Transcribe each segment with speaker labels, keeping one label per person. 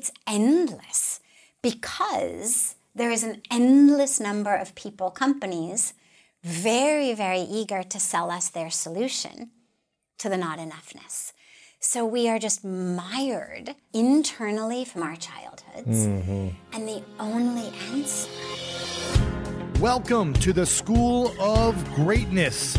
Speaker 1: it's endless because there is an endless number of people, companies, very, very eager to sell us their solution to the not enoughness. So we are just mired internally from our childhoods. Mm-hmm. And the only answer.
Speaker 2: Welcome to the School of Greatness.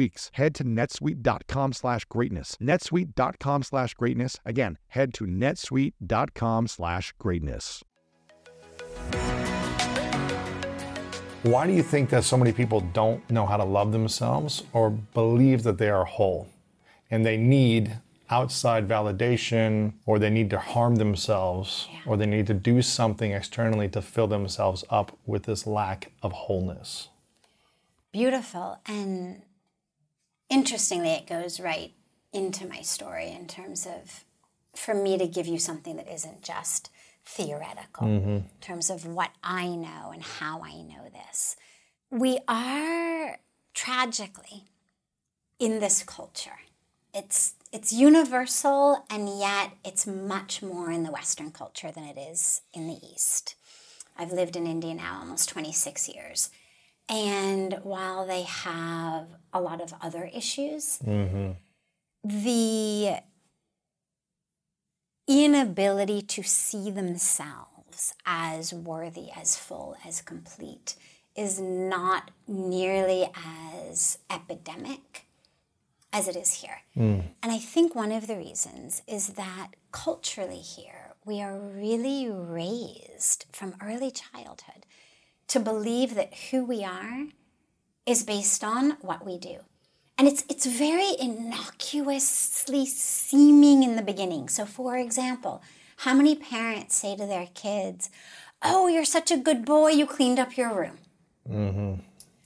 Speaker 2: weeks. Head to netsuite.com slash greatness. netsuite.com slash greatness. Again, head to netsuite.com slash greatness.
Speaker 3: Why do you think that so many people don't know how to love themselves or believe that they are whole and they need outside validation or they need to harm themselves yeah. or they need to do something externally to fill themselves up with this lack of wholeness?
Speaker 1: Beautiful. And interestingly, it goes right into my story in terms of for me to give you something that isn't just theoretical, mm-hmm. in terms of what I know and how I know this. We are tragically in this culture. It's it's universal and yet it's much more in the Western culture than it is in the East. I've lived in India now almost 26 years. And while they have a lot of other issues, mm-hmm. the inability to see themselves as worthy, as full, as complete is not nearly as epidemic as it is here. Mm. And I think one of the reasons is that culturally here, we are really raised from early childhood to believe that who we are is based on what we do. And it's, it's very innocuously seeming in the beginning. So, for example, how many parents say to their kids, Oh, you're such a good boy, you cleaned up your room?
Speaker 3: Mm-hmm.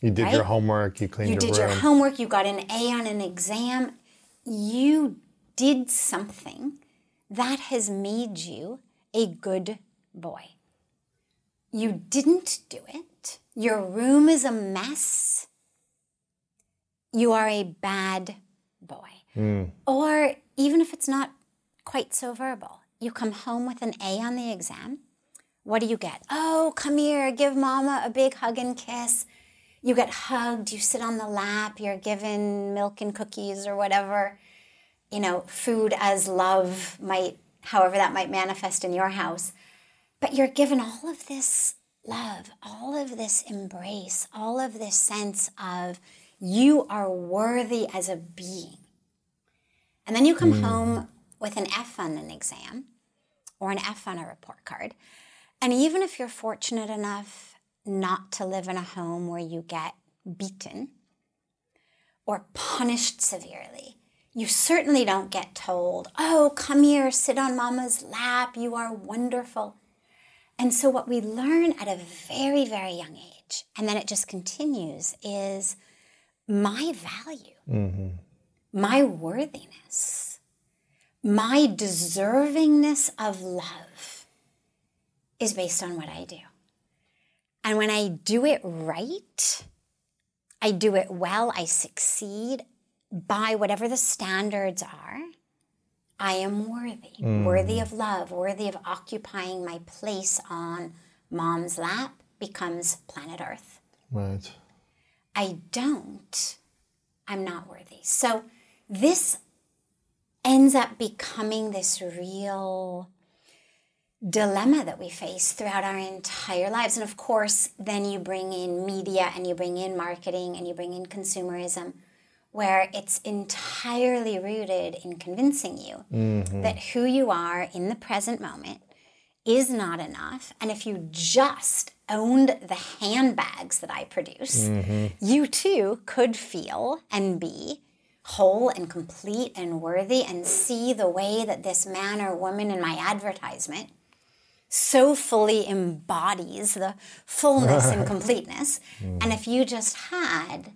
Speaker 3: You did right? your homework, you cleaned
Speaker 1: you
Speaker 3: your
Speaker 1: room.
Speaker 3: You
Speaker 1: did your homework, you got an A on an exam. You did something that has made you a good boy. You didn't do it. Your room is a mess. You are a bad boy. Mm. Or even if it's not quite so verbal. You come home with an A on the exam. What do you get? Oh, come here, give mama a big hug and kiss. You get hugged, you sit on the lap, you're given milk and cookies or whatever. You know, food as love might, however that might manifest in your house. But you're given all of this love, all of this embrace, all of this sense of you are worthy as a being. And then you come mm. home with an F on an exam or an F on a report card. And even if you're fortunate enough not to live in a home where you get beaten or punished severely, you certainly don't get told, oh, come here, sit on mama's lap, you are wonderful. And so, what we learn at a very, very young age, and then it just continues, is my value, mm-hmm. my worthiness, my deservingness of love is based on what I do. And when I do it right, I do it well, I succeed by whatever the standards are. I am worthy, mm. worthy of love, worthy of occupying my place on mom's lap becomes planet Earth.
Speaker 3: Right.
Speaker 1: I don't, I'm not worthy. So this ends up becoming this real dilemma that we face throughout our entire lives. And of course, then you bring in media and you bring in marketing and you bring in consumerism where it's entirely rooted in convincing you mm-hmm. that who you are in the present moment is not enough. And if you just owned the handbags that I produce, mm-hmm. you too could feel and be whole and complete and worthy and see the way that this man or woman in my advertisement so fully embodies the fullness and completeness. Mm. And if you just had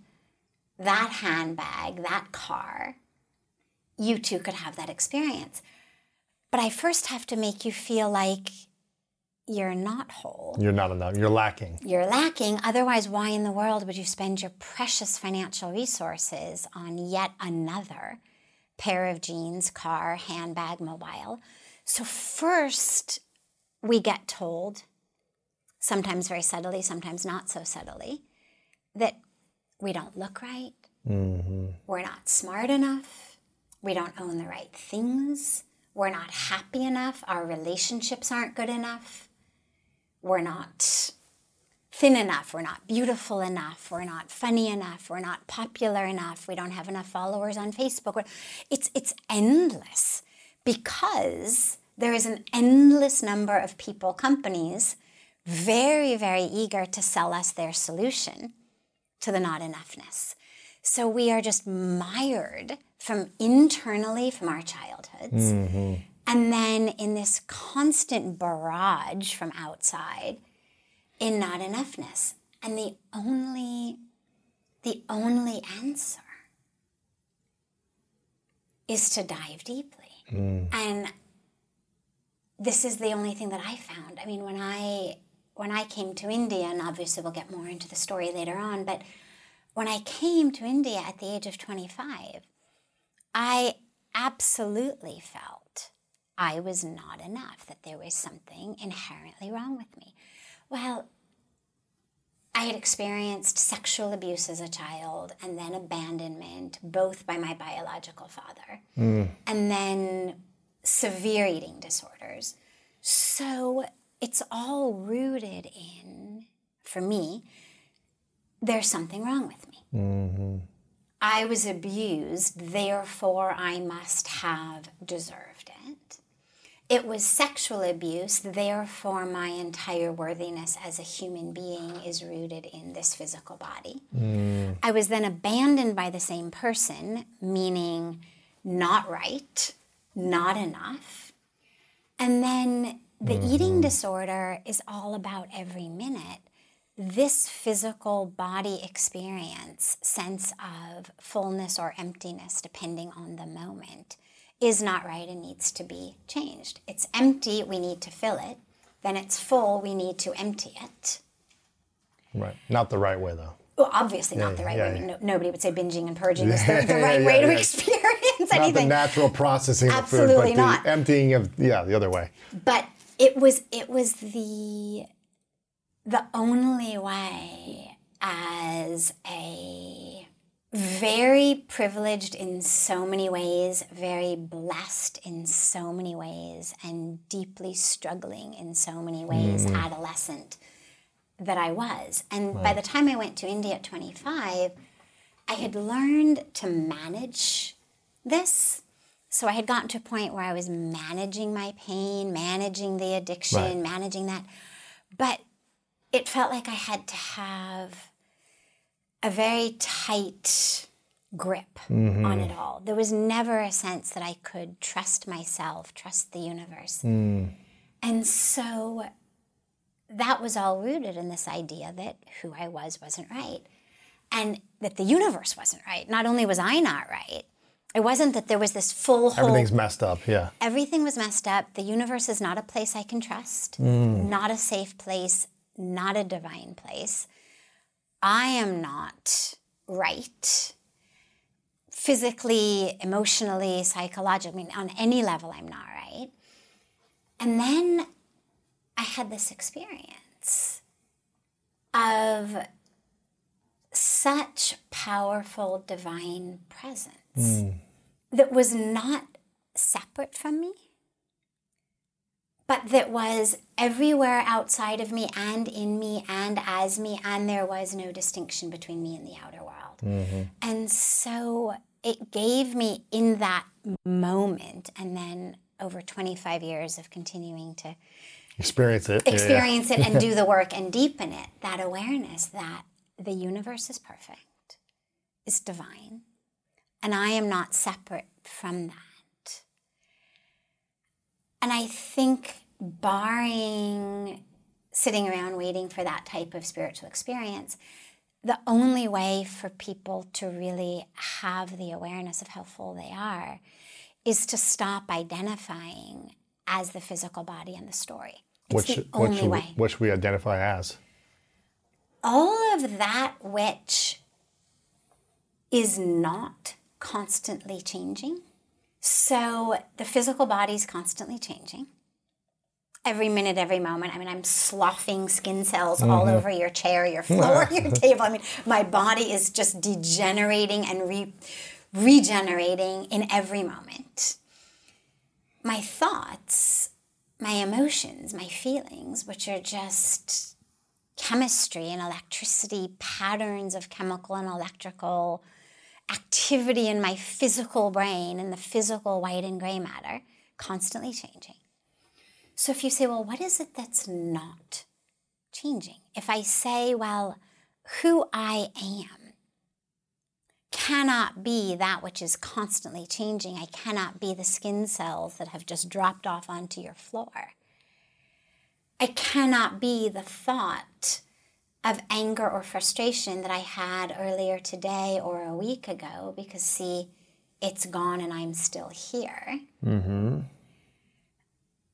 Speaker 1: that handbag, that car, you too could have that experience. But I first have to make you feel like you're not whole.
Speaker 3: You're not enough. You're lacking.
Speaker 1: You're lacking. Otherwise, why in the world would you spend your precious financial resources on yet another pair of jeans, car, handbag, mobile? So, first, we get told, sometimes very subtly, sometimes not so subtly, that we don't look right. Mm-hmm. We're not smart enough. We don't own the right things. We're not happy enough. Our relationships aren't good enough. We're not thin enough. We're not beautiful enough. We're not funny enough. We're not popular enough. We don't have enough followers on Facebook. It's, it's endless because there is an endless number of people, companies, very, very eager to sell us their solution to the not enoughness. So we are just mired from internally from our childhoods. Mm-hmm. And then in this constant barrage from outside in not enoughness. And the only the only answer is to dive deeply. Mm. And this is the only thing that I found. I mean, when I when I came to India, and obviously we'll get more into the story later on, but when I came to India at the age of 25, I absolutely felt I was not enough, that there was something inherently wrong with me. Well, I had experienced sexual abuse as a child and then abandonment, both by my biological father, mm. and then severe eating disorders. So it's all rooted in, for me, there's something wrong with me. Mm-hmm. I was abused, therefore I must have deserved it. It was sexual abuse, therefore my entire worthiness as a human being is rooted in this physical body. Mm. I was then abandoned by the same person, meaning not right, not enough. And then the mm-hmm. eating disorder is all about every minute. This physical body experience, sense of fullness or emptiness, depending on the moment, is not right and needs to be changed. It's empty, we need to fill it. Then it's full, we need to empty it.
Speaker 3: Right. Not the right way, though.
Speaker 1: Well, obviously yeah, not the right yeah, way. Mean, no, nobody would say binging and purging is the, the right way to experience
Speaker 3: not
Speaker 1: anything.
Speaker 3: the natural processing
Speaker 1: Absolutely
Speaker 3: of food, but
Speaker 1: not.
Speaker 3: the emptying of yeah, the other way.
Speaker 1: but it was it was the the only way as a very privileged in so many ways, very blessed in so many ways, and deeply struggling in so many ways, mm. adolescent that I was. And by the time I went to India at 25, I had learned to manage this. So I had gotten to a point where I was managing my pain, managing the addiction,
Speaker 3: Right.
Speaker 1: managing that. But it felt like I had to have a very tight grip mm-hmm. on it all. There was never a sense that I could trust myself, trust the universe. Mm. And so that was all rooted in this idea that who I was wasn't right and that the universe wasn't right. Not only was I not right, it wasn't that there was this full whole
Speaker 3: Everything's messed up. Yeah.
Speaker 1: everything was messed up. The universe is not a place I can trust, mm. not a safe place, not a divine place. I am not right. Physically, emotionally, psychologically, I mean, on any level, I'm not right. And then I had this experience of such powerful divine presence Hmm. that was not separate from me, but that was everywhere outside of me and in me and as me, and there was no distinction between me and the outer world. Mm-hmm. And so it gave me in that moment, and then over 25 years of continuing to
Speaker 3: Experience it. Yeah, yeah.
Speaker 1: experience it and do the work and deepen it that awareness that the universe is perfect, is divine, and I am not separate from that. And I think, barring sitting around waiting for that type of spiritual experience, the only way for people to really have the awareness of how full they are is to stop identifying as the physical body and the story. It's the only
Speaker 3: we,
Speaker 1: way.
Speaker 3: which we identify as.
Speaker 1: All of that which is not constantly changing. So the physical body is constantly changing. Every minute, every moment. I mean, I'm sloughing skin cells all mm-hmm. over your chair, your floor, your table. I mean, my body is just degenerating and re- regenerating in every moment. My thoughts, my emotions, my feelings, which are just chemistry and electricity, patterns of chemical and electrical activity in my physical brain and the physical white and gray matter, constantly changing. So if you say, well, what is it that's not changing? If I say, well, who I am cannot be that which is constantly changing, I cannot be the skin cells that have just dropped off onto your floor. I cannot be the thought of anger or frustration that I had earlier today or a week ago because, see, it's gone and I'm still here. Mm-hmm.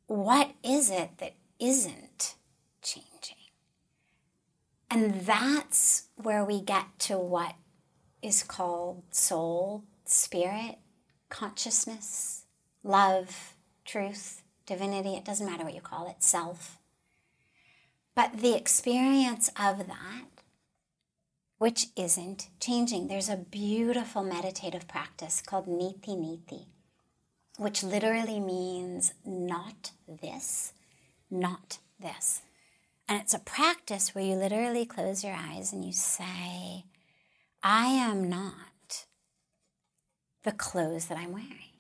Speaker 1: What is it that isn't changing? And that's where we get to what is called soul, spirit, consciousness, love, truth, divinity. It doesn't matter what you call it, self. But the experience of that, which isn't changing, there's a beautiful meditative practice called Neti Neti, which literally means not this, not this. And it's a practice where you literally close your eyes and you say, I am not the clothes that I'm wearing.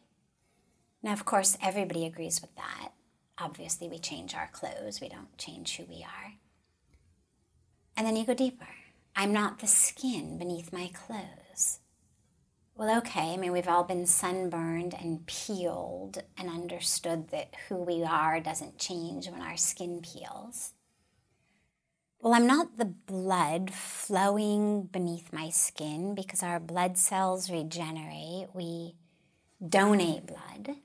Speaker 1: Now, of course, everybody agrees with that. Obviously, we change our clothes, we don't change who we are. And then you go deeper. I'm not the skin beneath my clothes. Well, okay, I mean, we've all been sunburned and peeled and understood that who we are doesn't change when our skin peels. Well, I'm not the blood flowing beneath my skin because our blood cells regenerate. We donate blood.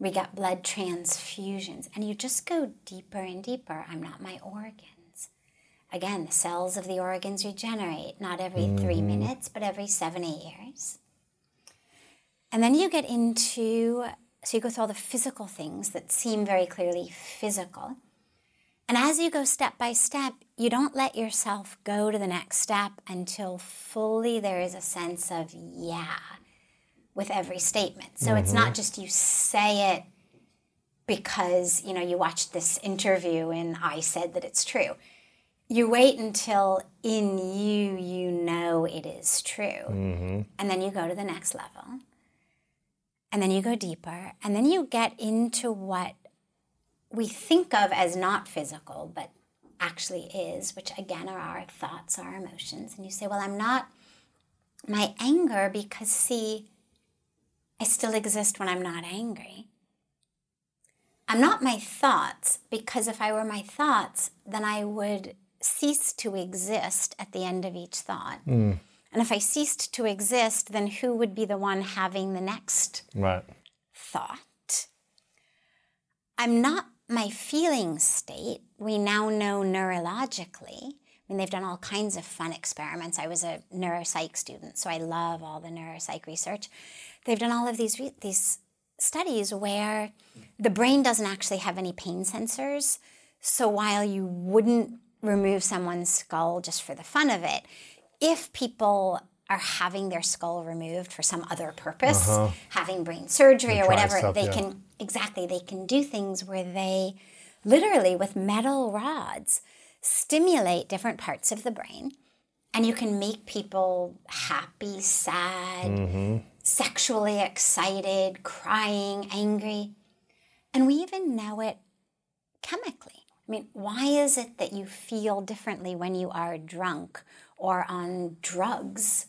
Speaker 1: We get blood transfusions. And you just go deeper and deeper. I'm not my organs. Again, the cells of the organs regenerate not every three mm-hmm. minutes, but every seven, eight years. And then you get into, so you go through all the physical things that seem very clearly physical. And as you go step by step, you don't let yourself go to the next step until fully there is a sense of yeah with every statement. So mm-hmm. it's not just you say it because, you know, you watched this interview and I said that it's true. You wait until in you you know it is true. Mm-hmm. And then you go to the next level. And then you go deeper and then you get into what we think of as not physical, but actually is, which again are our thoughts, our emotions. And you say, Well, I'm not my anger because, see, I still exist when I'm not angry. I'm not my thoughts because if I were my thoughts, then I would cease to exist at the end of each thought. Mm. And if I ceased to exist, then who would be the one having the next
Speaker 3: right.
Speaker 1: thought? I'm not my feeling state, we now know neurologically. I mean, they've done all kinds of fun experiments. I was a neuropsych student, so I love all the neuropsych research. They've done all of these re- these studies where the brain doesn't actually have any pain sensors. So while you wouldn't remove someone's skull just for the fun of it, if people are having their skull removed for some other purpose, uh-huh. having brain surgery or whatever, stuff, they yeah. can exactly they can do things where they literally with metal rods stimulate different parts of the brain and you can make people happy, sad, mm-hmm. Sexually excited, crying, angry. And we even know it chemically. I mean, why is it that you feel differently when you are drunk or on drugs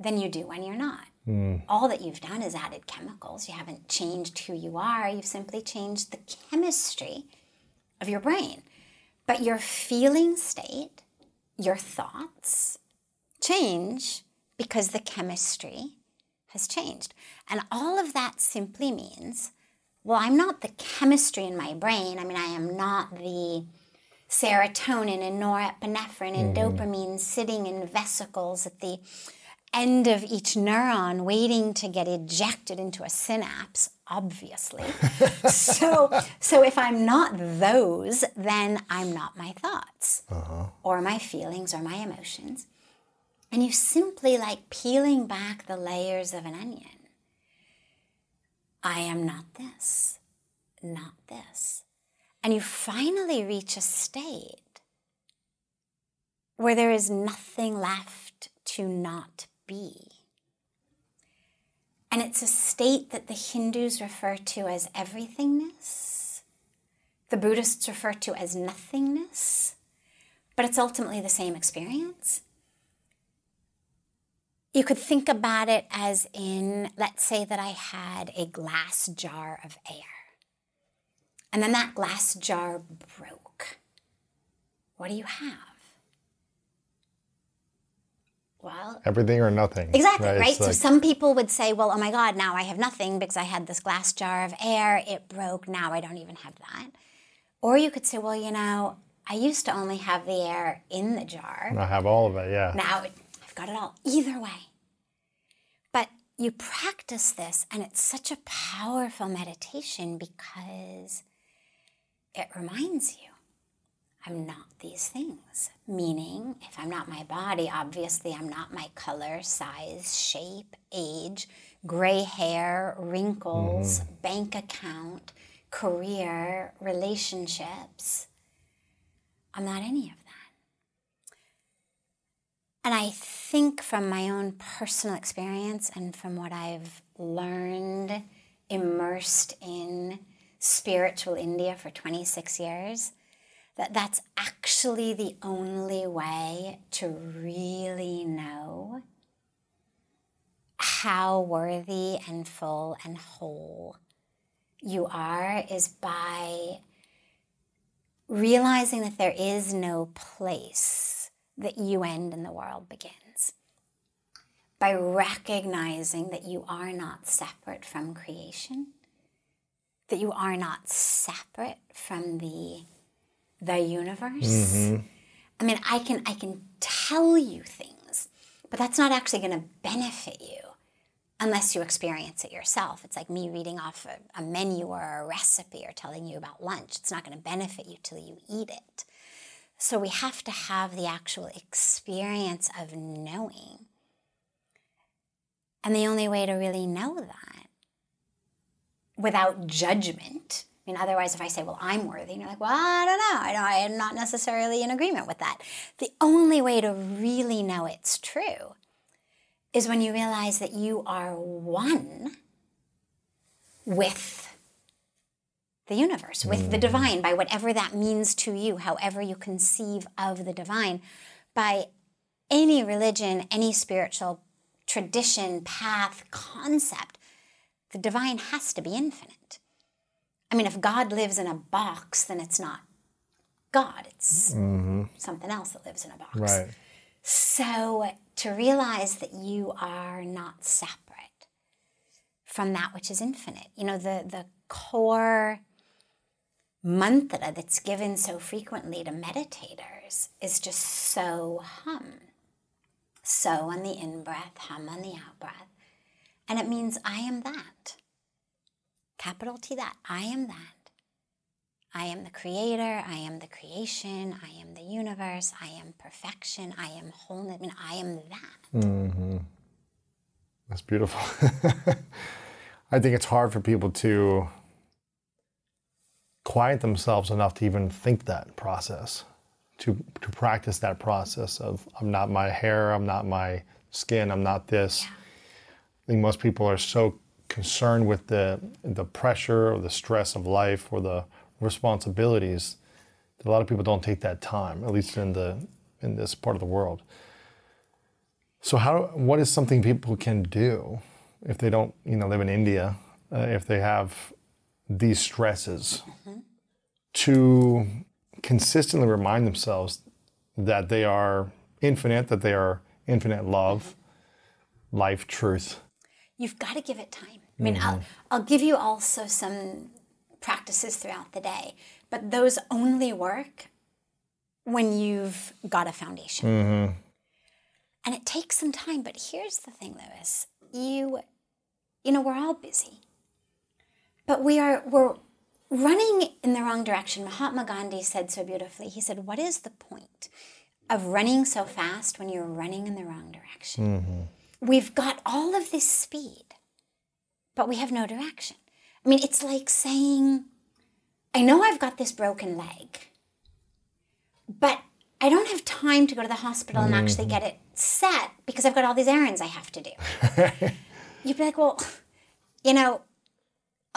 Speaker 1: than you do when you're not. Mm. All that you've done is added chemicals. You haven't changed who you are, you've simply changed the chemistry of your brain. But your feeling state, your thoughts change because the chemistry has changed. And all of that simply means well, I'm not the chemistry in my brain. I mean, I am not the serotonin and norepinephrine and mm. dopamine sitting in vesicles at the end of each neuron waiting to get ejected into a synapse obviously so so if i'm not those then i'm not my thoughts uh-huh. or my feelings or my emotions and you simply like peeling back the layers of an onion. I am not this. Not this. And you finally reach a state where there is nothing left to not be. And it's a state that the Hindus refer to as everythingness, the Buddhists refer to as nothingness, but it's ultimately the same experience. You could think about it as in, let's say that I had a glass jar of air, and then that glass jar broke. What do you have? Well,
Speaker 3: everything or nothing.
Speaker 1: Exactly, right? right? So like, some people would say, well, oh my God, now I have nothing because I had this glass jar of air, it broke, now I don't even have that. Or you could say, well, you know, I used to only have the air in the jar.
Speaker 3: I have all of it, yeah.
Speaker 1: Now got it all. Either way. But you practice this, and it's such a powerful meditation because it reminds you I'm not these things. Meaning, if I'm not my body, obviously I'm not my color, size, shape, age, gray hair, wrinkles, mm-hmm. bank account, career, relationships. I'm not any of that. And I think from my own personal experience and from what I've learned, immersed in spiritual India for 26 years, that that's actually the only way to really know how worthy and full and whole you are is by realizing that there is no place that you end and the world begins. By recognizing that you are not separate from creation, that you are not separate from the the universe. Mm-hmm. I mean, I can I can tell you things, but that's not actually going to benefit you. unless you experience it yourself. It's like me reading off a, a menu or a recipe or telling you about lunch. It's not going to benefit you till you eat it. So we have to have the actual experience of knowing. And the only way to really know that without judgment. I mean, otherwise, if I say, well, I'm worthy, and you're like, well, I don't know. I, know, I am not necessarily in agreement with that. The only way to really know it's true is when you realize that you are one with the universe, with the divine, by whatever that means to you, however you conceive of the divine, by any religion, any spiritual tradition, path, concept the divine has to be infinite. I mean, if God lives in a box, then it's not God, it's mm-hmm. something else that lives in a box.
Speaker 3: Right.
Speaker 1: So to realize that you are not separate from that which is infinite, you know, the, the core mantra that's given so frequently to meditators is just so hum. So on the in breath, hum on the out breath. And it means I am that. Capital T that. I am that. I am the creator. I am the creation. I am the universe. I am perfection. I am wholeness. I mean, I am that.
Speaker 3: Mm-hmm. That's beautiful. I think it's hard for people to quiet themselves enough to even think that process, to, to practice that process of I'm not my hair, I'm not my skin, I'm not this. Yeah. I think most people are so concerned with the the pressure or the stress of life or the responsibilities that a lot of people don't take that time, at least in the in this part of the world. So how what is something people can do if they don't, you know, live in India, uh, if they have these stresses mm-hmm. to consistently remind themselves that they are infinite, that they are infinite love, life, truth
Speaker 1: you've got to give it time. I mean, mm-hmm. I'll, I'll give you also some practices throughout the day, but those only work when you've got a foundation. Mm-hmm. And it takes some time, but here's the thing, Lewis. You, you know, we're all busy, but we are, we're running in the wrong direction. Mahatma Gandhi said so beautifully. He said, What is the point of running so fast when you're running in the wrong direction? Mm-hmm we've got all of this speed, but we have no direction. I mean, it's like saying, I know I've got this broken leg, but I don't have time to go to the hospital and actually get it set because I've got all these errands I have to do. You'd be like, well, you know,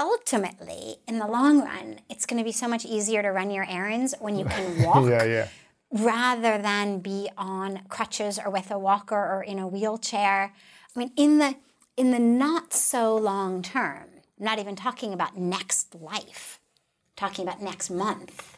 Speaker 1: ultimately, in the long run, it's going to be so much easier to run your errands when you can walk.
Speaker 3: yeah, yeah
Speaker 1: rather than be on crutches or with a walker or in a wheelchair. I mean, in the in the not so long term, not even talking about next life, talking about next month,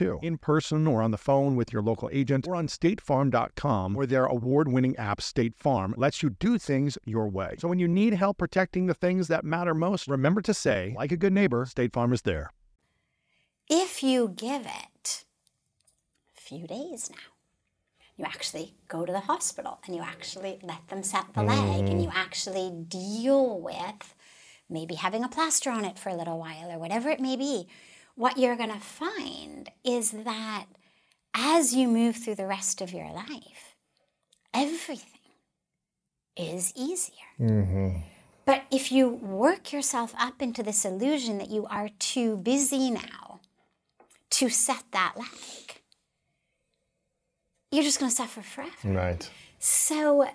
Speaker 2: too, in person or on the phone with your local agent or on statefarm.com, where their award winning app, State Farm, lets you do things your way. So when you need help protecting the things that matter most, remember to say, like a good neighbor, State Farm is there.
Speaker 1: If you give it a few days now, you actually go to the hospital and you actually let them set the leg and you mm. actually deal with maybe having a plaster on it for a little while or whatever it may be what you're going to find is that as you move through the rest of your life, everything is easier. Mm-hmm. But if you work yourself up into this illusion that you are too busy now to set that leg, you're just going to suffer forever.
Speaker 3: Right.
Speaker 1: So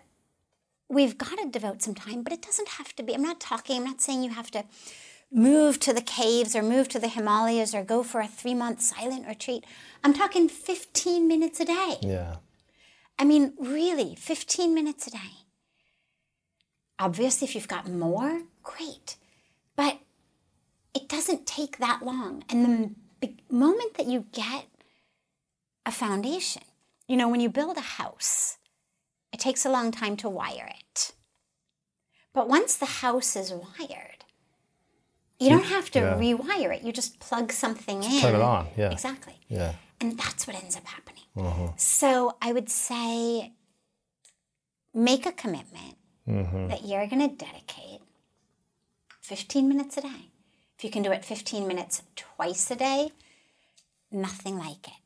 Speaker 1: we've got to devote some time, but it doesn't have to be. I'm not talking, I'm not saying you have to move to the caves or move to the Himalayas or go for a three month silent retreat. I'm talking 15 minutes a day.
Speaker 3: Yeah.
Speaker 1: I mean, really, 15 minutes a day. Obviously, if you've got more, great. But it doesn't take that long. And the moment that you get a foundation, you know, when you build a house, it takes a long time to wire it. But once the house is wired, you don't have to yeah. rewire it. You just plug something
Speaker 3: just
Speaker 1: in.
Speaker 3: Turn it on. Yeah.
Speaker 1: Exactly.
Speaker 3: Yeah.
Speaker 1: And that's what ends up happening. Uh-huh. So I would say make a commitment mm-hmm. that you're going to dedicate 15 minutes a day. If you can do it 15 minutes twice a day, nothing like it.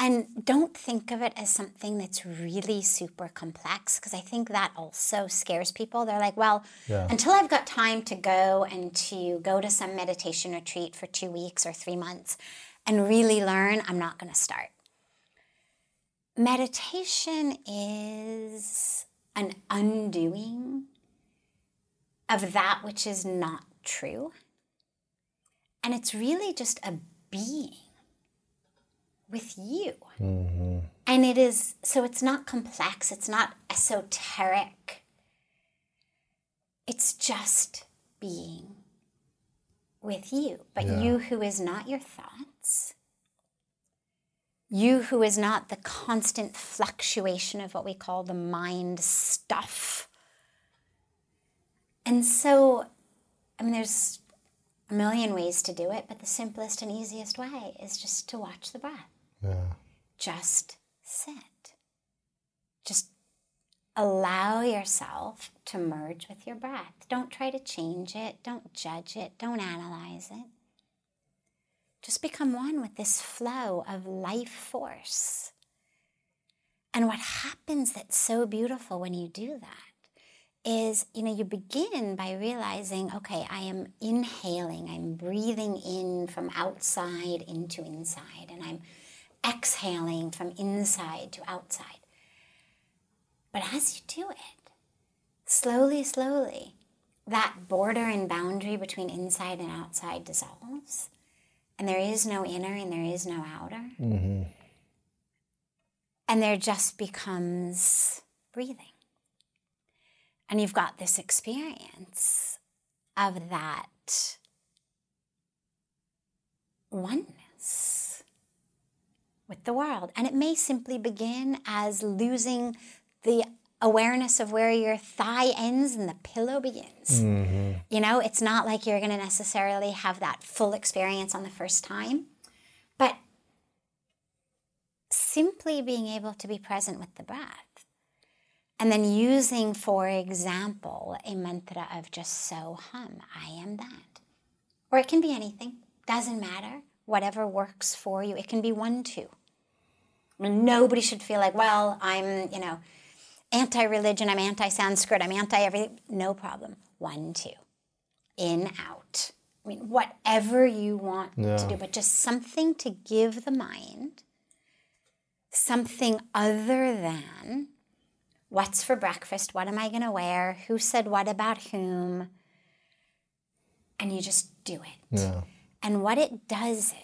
Speaker 1: And don't think of it as something that's really super complex because I think that also scares people. They're like, well, yeah. until I've got time to go and to go to some meditation retreat for two weeks or three months and really learn, I'm not going to start. Meditation is an undoing of that which is not true. And it's really just a being with you. Mm-hmm. And it is, so it's not complex, it's not esoteric. It's just being with you. But yeah. you who is not your thoughts, you who is not the constant fluctuation of what we call the mind stuff. And so, I mean, there's a million ways to do it, but the simplest and easiest way is just to watch the breath. Yeah. Just sit. Just allow yourself to merge with your breath. Don't try to change it. Don't judge it. Don't analyze it. Just become one with this flow of life force. And what happens that's so beautiful when you do that is, you know, you begin by realizing, okay, I am inhaling, I'm breathing in from outside into inside, and I'm exhaling from inside to outside. But as you do it, slowly, slowly, that border and boundary between inside and outside dissolves. And there is no inner and there is no outer. Mm-hmm. And there just becomes breathing. And you've got this experience of that oneness with the world. And it may simply begin as losing the awareness of where your thigh ends and the pillow begins. Mm-hmm. You know, it's not like you're going to necessarily have that full experience on the first time, but simply being able to be present with the breath. And then using, for example, a mantra of just so hum, I am that. Or it can be anything, doesn't matter, whatever works for you. It can be one, two. Nobody should feel like, well, I'm, you know, anti religion, I'm anti Sanskrit, I'm anti everything. No problem. One, two. In, out. I mean, whatever you want to do, but just something to give the mind something other than what's for breakfast, what am I going to wear, who said what about whom, and you just do it.
Speaker 3: Yeah.
Speaker 1: And what it does is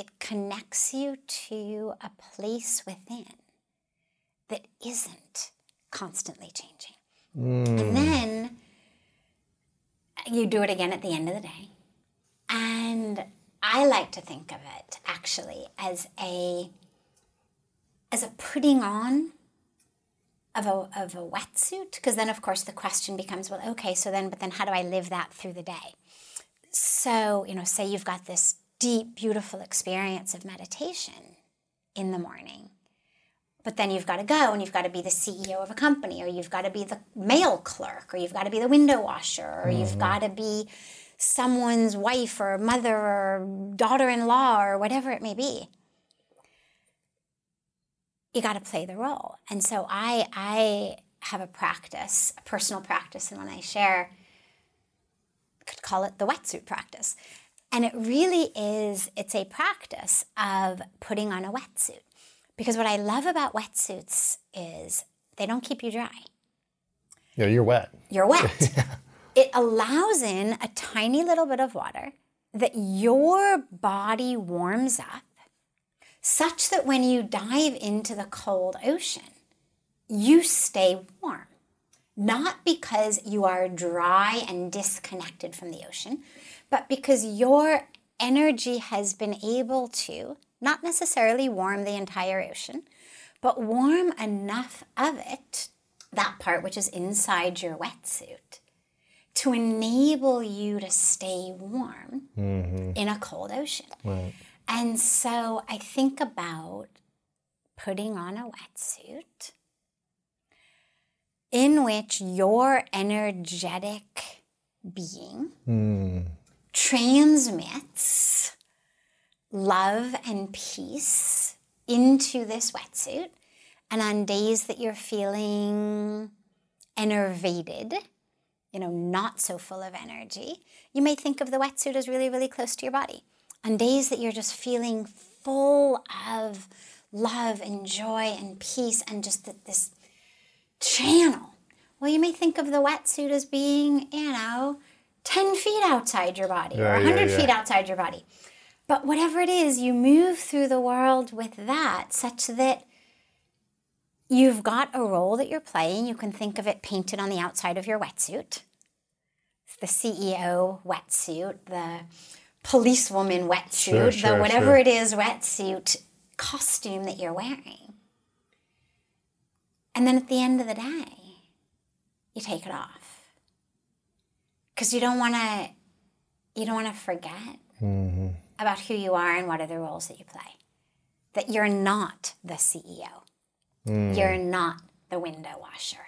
Speaker 1: it connects you to a place within that isn't constantly changing. And hmm. then you do it again at the end of the day. And I like to think of it actually as a as a putting on of a of a wetsuit because then of course the question becomes well okay so then but then how do I live that through the day? So, you know, say you've got this deep beautiful experience of meditation in the morning. But then you've got to go and you've got to be the CEO of a company, or you've got to be the mail clerk, or you've got to be the window washer, or you've mm-hmm. got to be someone's wife or mother or daughter in law, or whatever it may be. You got to play the role. And so I, I have a practice, a personal practice, and when I share, could call it the wetsuit practice. And it really is, it's a practice of putting on a wetsuit. Because what I love about wetsuits is they don't keep you dry.
Speaker 3: Yeah, you're wet.
Speaker 1: You're wet. It allows in a tiny little bit of water that your body warms up such that when you dive into the cold ocean, you stay warm. Not because you are dry and disconnected from the ocean, but because your energy has been able to not necessarily warm the entire ocean, but warm enough of it, that part which is inside your wetsuit, to enable you to stay warm mm-hmm. in a cold ocean.
Speaker 3: Right.
Speaker 1: And so I think about putting on a wetsuit in which your energetic being mm. Transmits love and peace into this wetsuit. And on days that you're feeling enervated, you know, not so full of energy, you may think of the wetsuit as really, really close to your body. On days that you're just feeling full of love and joy and peace and just th- this channel, well, you may think of the wetsuit as being, you know, 10 feet outside your body
Speaker 3: Yeah,
Speaker 1: or
Speaker 3: yeah,
Speaker 1: 100
Speaker 3: yeah.
Speaker 1: feet outside your body. But whatever it is, you move through the world with that such that you've got a role that you're playing. You can think of it painted on the outside of your wetsuit. It's the CEO wetsuit, the policewoman wetsuit,
Speaker 3: Sure,
Speaker 1: the
Speaker 3: sure,
Speaker 1: whatever
Speaker 3: sure.
Speaker 1: it is wetsuit costume that you're wearing. And then at the end of the day, you take it off. Cuz you don't want to you don't want to forget mm-hmm. about who you are and what are the roles that you play. That you're not the CEO. Mm. You're not the window washer.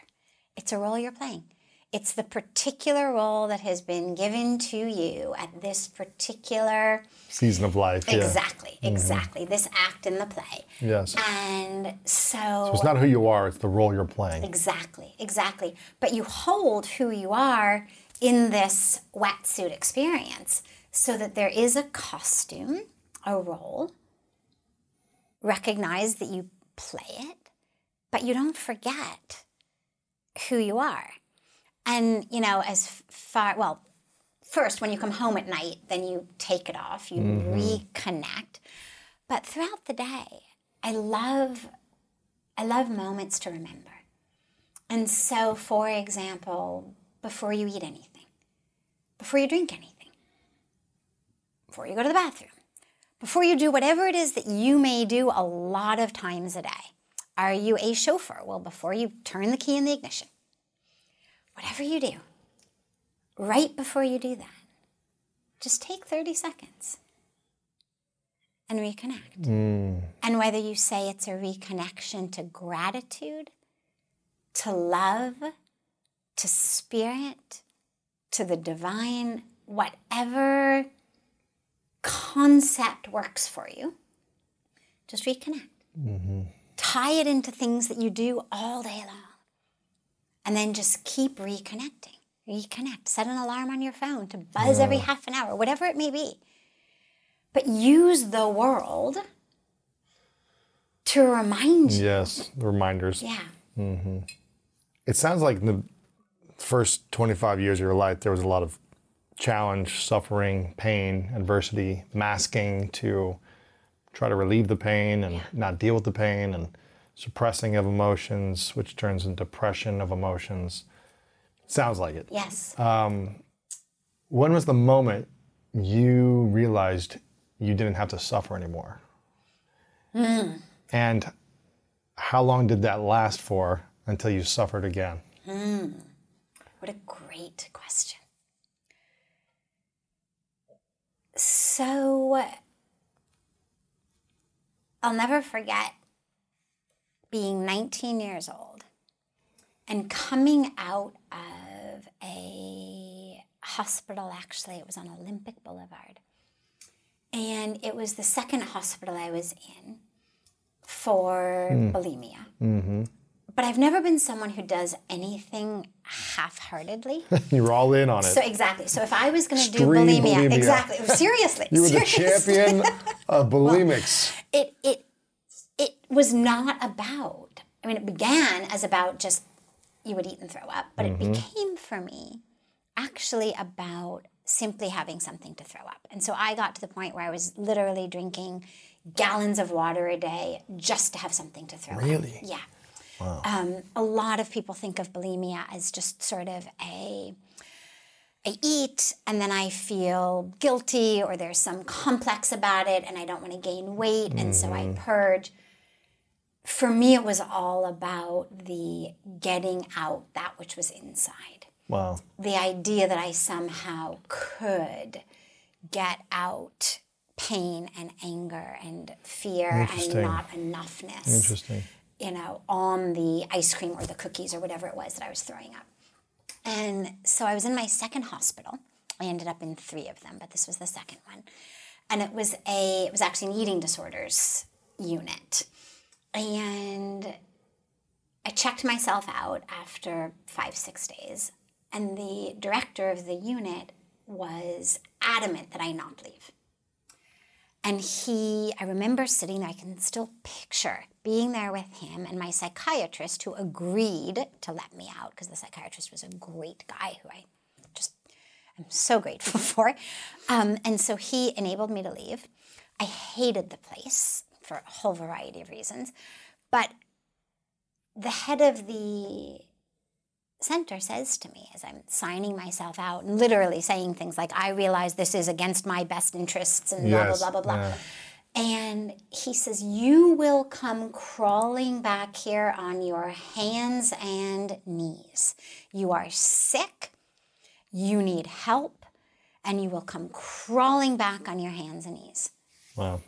Speaker 1: It's a role you're playing. It's the particular role that has been given to you at this particular
Speaker 3: Season of life. Yeah.
Speaker 1: exactly, mm-hmm. exactly this act in the play.
Speaker 3: Yes.
Speaker 1: And so
Speaker 3: It's not who you are, it's the role you're playing.
Speaker 1: Exactly, exactly. But you hold who you are in this wetsuit experience so that there is a costume, a role. Recognize that you play it, but you don't forget who you are. And, you know, as far, well, first, when you come home at night, then you take it off, you mm-hmm. reconnect. But throughout the day, I love, I love moments to remember. And so, for example, before you eat anything, before you drink anything, before you go to the bathroom, before you do whatever it is that you may do a lot of times a day. Are you a chauffeur? Well, before you turn the key in the ignition, whatever you do, right before you do that, just take 30 seconds and reconnect. Mm. And whether you say it's a reconnection to gratitude, to love, to spirit, to the divine, whatever concept works for you, just reconnect. Mm-hmm. Tie it into things that you do all day long. And then just keep reconnecting. reconnect, set an alarm on your phone to buzz every half an hour, whatever it may be. But use the world to remind you.
Speaker 3: Yes, the reminders.
Speaker 1: Yeah. Mm-hmm.
Speaker 3: It sounds like the first 25 years of your life, there was a lot of challenge, suffering, pain, adversity, masking to try to relieve the pain and not deal with the pain, and suppressing of emotions, which turns into depression of emotions. Sounds like it.
Speaker 1: Yes.
Speaker 3: Um, when was the moment you realized you didn't have to suffer anymore? Hmm. And how long did that last for until you suffered again? Hmm.
Speaker 1: What a great question. So, I'll never forget being 19 years old and coming out of a hospital. Actually, it was on Olympic Boulevard. And it was the second hospital I was in for hmm. bulimia. Mm-hmm. But I've never been someone who does anything half heartedly.
Speaker 3: You're all in on it.
Speaker 1: So exactly. So if I was going to do bulimia,
Speaker 3: bulimia.
Speaker 1: exactly. Seriously.
Speaker 3: you were the champion of bulimics.
Speaker 1: It it it was not about. I mean, it began as about just you would eat and throw up, but
Speaker 3: Mm-hmm.
Speaker 1: it became for me actually about simply having something to throw up. And so I got to the point where I was literally drinking gallons of water a day just to have something to throw up.
Speaker 3: Really?
Speaker 1: Yeah. Um, a lot of people think of bulimia as just sort of a I eat and then I feel guilty or there's some complex about it and I don't want to gain weight and so I purge. For me, it was all about the getting out that which was inside.
Speaker 3: Wow.
Speaker 1: The idea that I somehow could get out pain and anger and fear and not enoughness
Speaker 3: Interesting.
Speaker 1: You know, on the ice cream or the cookies or whatever it was that I was throwing up. And so I was in my second hospital. I ended up in three of them, but this was the second one. And it was a it was actually an eating disorders unit. And I checked myself out after five, six days. And the director of the unit was adamant that I not leave. And he, I remember sitting there, I can still picture being there with him and my psychiatrist who agreed to let me out because the psychiatrist was a great guy who I just am so grateful for. Um, and so he enabled me to leave. I hated the place for a whole variety of reasons. But the head of the center says to me as I'm signing myself out and literally saying things like, I realize this is against my best interests and blah,
Speaker 3: Yes,
Speaker 1: blah, blah, blah, blah.
Speaker 3: yeah.
Speaker 1: And he says, You will come crawling back here on your hands and knees. You are sick, you need help, and you will come crawling back on your hands and knees.
Speaker 3: Wow.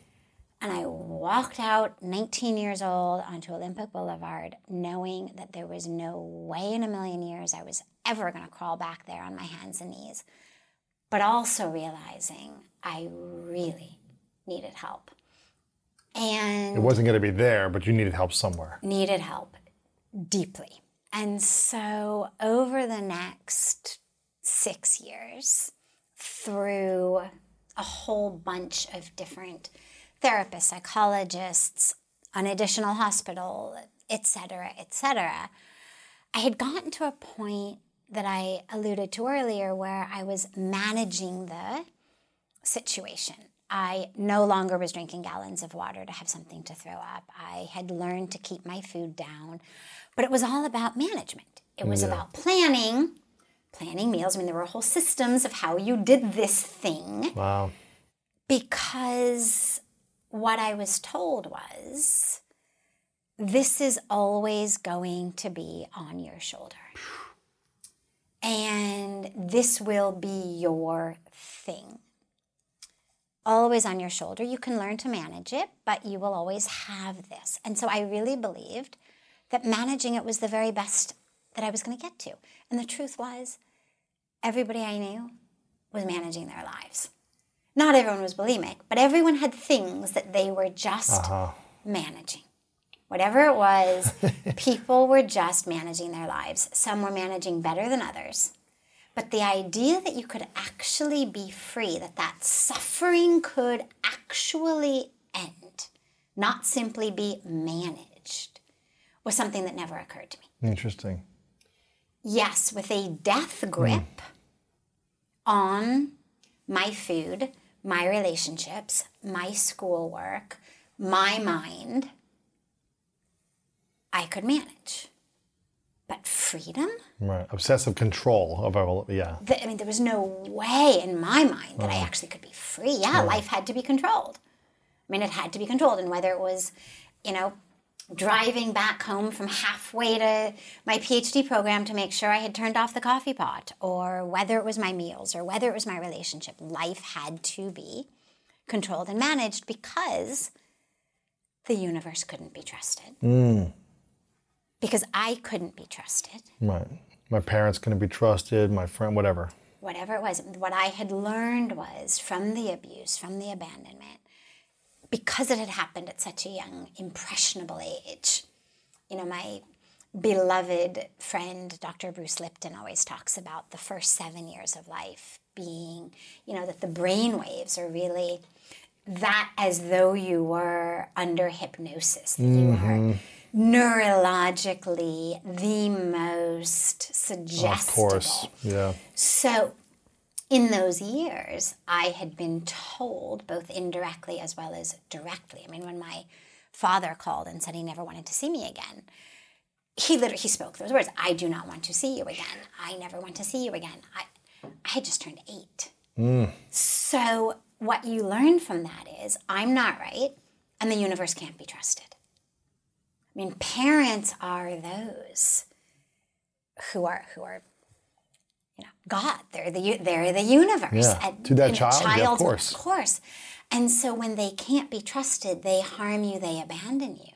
Speaker 1: And I walked out, 19 years old, onto Olympic Boulevard, knowing that there was no way in a million years I was ever going to crawl back there on my hands and knees, but also realizing I really needed help. And
Speaker 3: It wasn't going to be there, but you needed help somewhere.
Speaker 1: needed help deeply. And so over the next six years, through a whole bunch of different therapists, psychologists, an additional hospital, et cetera, et cetera, I had gotten to a point that I alluded to earlier where I was managing the situation. I no longer was drinking gallons of water to have something to throw up. I had learned to keep my food down, but it was all about management. It was about planning, planning meals. I mean, there were whole systems of how you did this thing
Speaker 3: Wow.
Speaker 1: because what I was told was this is always going to be on your shoulder. And this will be your thing. Always on your shoulder. You can learn to manage it, but you will always have this. And so I really believed that managing it was the very best that I was going to get to. And the truth was, everybody I knew was managing their lives. Not everyone was bulimic, but everyone had things that they were just uh-huh. managing. Whatever it was, people were just managing their lives. Some were managing better than others, But the idea that you could actually be free, that that suffering could actually end, not simply be managed, was something that never occurred to me.
Speaker 3: Interesting.
Speaker 1: Yes, with a death hmm. grip on my food, my relationships, my schoolwork, my mind, I could manage. But freedom?
Speaker 3: Right. Obsessive control of our, yeah.
Speaker 1: Th- I mean, there was no way in my mind that I actually could be free. Yeah, life had to be controlled. I mean, it had to be controlled. And whether it was, you know, driving back home from halfway to my PhD program to make sure I had turned off the coffee pot, or whether it was my meals, or whether it was my relationship, life had to be controlled and managed because the universe couldn't be trusted. Mm. Because I couldn't be trusted.
Speaker 3: Right. My parents couldn't be trusted, my friend, whatever.
Speaker 1: whatever it was, what I had learned was from the abuse, from the abandonment, because it had happened at such a young, impressionable age. You know, my beloved friend, Dr. Bruce Lipton, always talks about the first seven years of life being, you know, that the brain waves are really that as though you were under hypnosis, that you are mm-hmm. neurologically the most suggestible.
Speaker 3: Of course. Yeah.
Speaker 1: So, in those years, I had been told, both indirectly as well as directly. I mean, when my father called and said he never wanted to see me again, he literally he spoke those words. I do not want to see you again. I never want to see you again. I, I had just turned eight. Mm. So, what you learn from that is I'm not right, and the universe can't be trusted. I mean, parents are those who are who are you know God. They're the they're the universe.
Speaker 3: Yeah. To that
Speaker 1: and a
Speaker 3: child, yeah, of course.
Speaker 1: of course. And so when they can't be trusted, they harm you. They abandon you.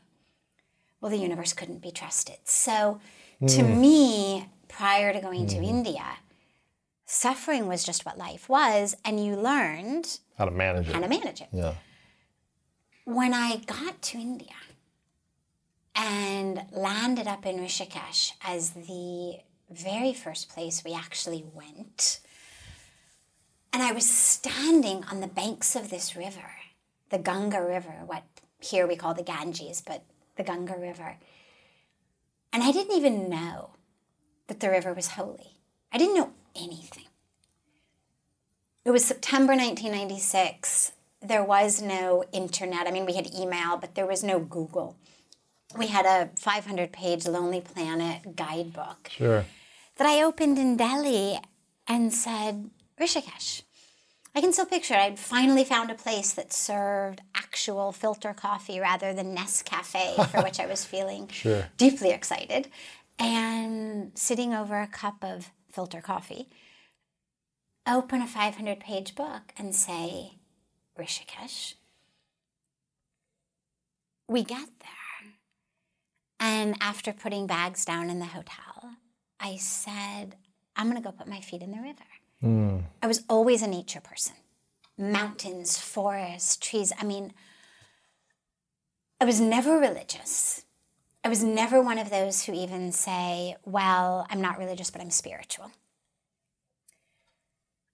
Speaker 1: Well, the universe couldn't be trusted. So to
Speaker 3: Hmm.
Speaker 1: me, prior to going to India, suffering was just what life was, and you learned
Speaker 3: How to manage it.
Speaker 1: how to manage it
Speaker 3: Yeah.
Speaker 1: when I got to India and landed up in Rishikesh as the very first place we actually went, and I was standing on the banks of this river, the Ganga River, what here we call the Ganges, but the Ganga River. And I didn't even know that the river was holy. I didn't know anything. It was September 1996. There was no internet. I mean, we had email, but there was no Google. We had a 500 page Lonely Planet guidebook
Speaker 3: Sure.
Speaker 1: That I opened in Delhi and said, Rishikesh. I can still picture it. I'd finally found a place that served actual filter coffee rather than Nescafe, for which I was feeling
Speaker 3: Sure.
Speaker 1: deeply excited. And sitting over a cup of filter coffee, open a 500 page book and say, Rishikesh. We get there. And after putting bags down in the hotel, I said, I'm going to go put my feet in the river. Hmm. I was always a nature person mountains, forests, trees. I mean, I was never religious. I was never one of those who even say, Well, I'm not religious, but I'm spiritual.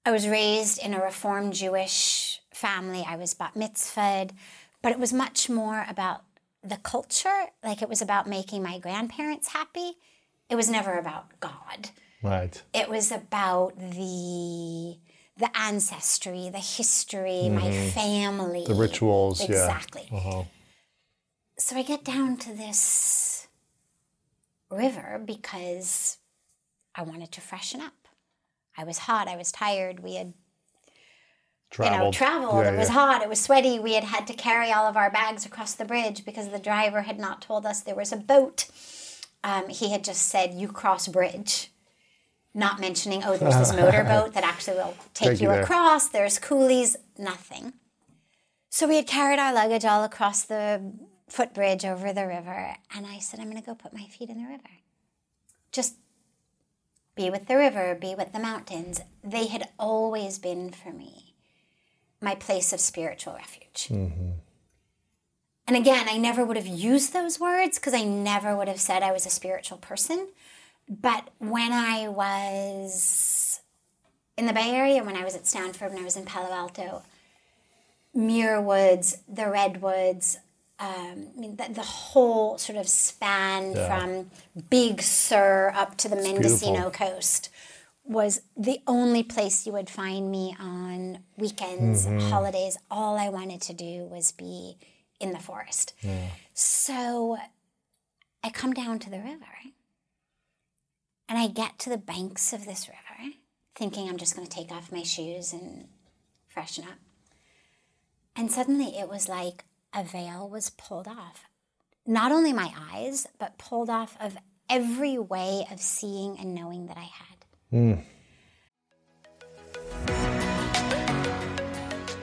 Speaker 1: I was raised in a Reformed Jewish family. I was bat mitzvahed, but it was much more about the culture. Like it was about making my grandparents happy. It was never about God.
Speaker 3: Right.
Speaker 1: It was about the the ancestry, the history, my family,
Speaker 3: Mm-hmm. The rituals, yeah.
Speaker 1: exactly.
Speaker 3: Uh-huh.
Speaker 1: So I get down to this river because I wanted to freshen up. I was hot. I was tired. We had you know,
Speaker 3: Traveled.
Speaker 1: traveled.
Speaker 3: Yeah,
Speaker 1: it was hot. It was sweaty. We had had to carry all of our bags across the bridge because the driver had not told us there was a boat. Um, he had just said, "You cross bridge," not mentioning, "Oh, there's this motorboat that actually will take,
Speaker 3: Take
Speaker 1: you
Speaker 3: you there.
Speaker 1: across." There's coolies. Nothing. So we had carried our luggage all across the footbridge over the river, and I said, "I'm going to go put my feet in the river." Just be with the river, be with the mountains. They had always been for me my place of spiritual refuge. And again, I never would have used those words because I never would have said I was a spiritual person. But when I was in the Bay Area, when I was at Stanford, when I was in Palo Alto, Muir Woods, the Redwoods, um, I mean, the, the, whole sort of span yeah. from Big Sur up to the it's Mendocino beautiful. coast was the only place you would find me on weekends, mm-hmm. holidays. All I wanted to do was be in the forest. Yeah. So I come down to the river and I get to the banks of this river thinking I'm just going to take off my shoes and freshen up. And suddenly it was like a veil was pulled off. Not only my eyes, but pulled off of every way of seeing and knowing that I had. Mm.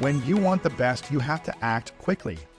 Speaker 2: When you want the best, you have to act quickly,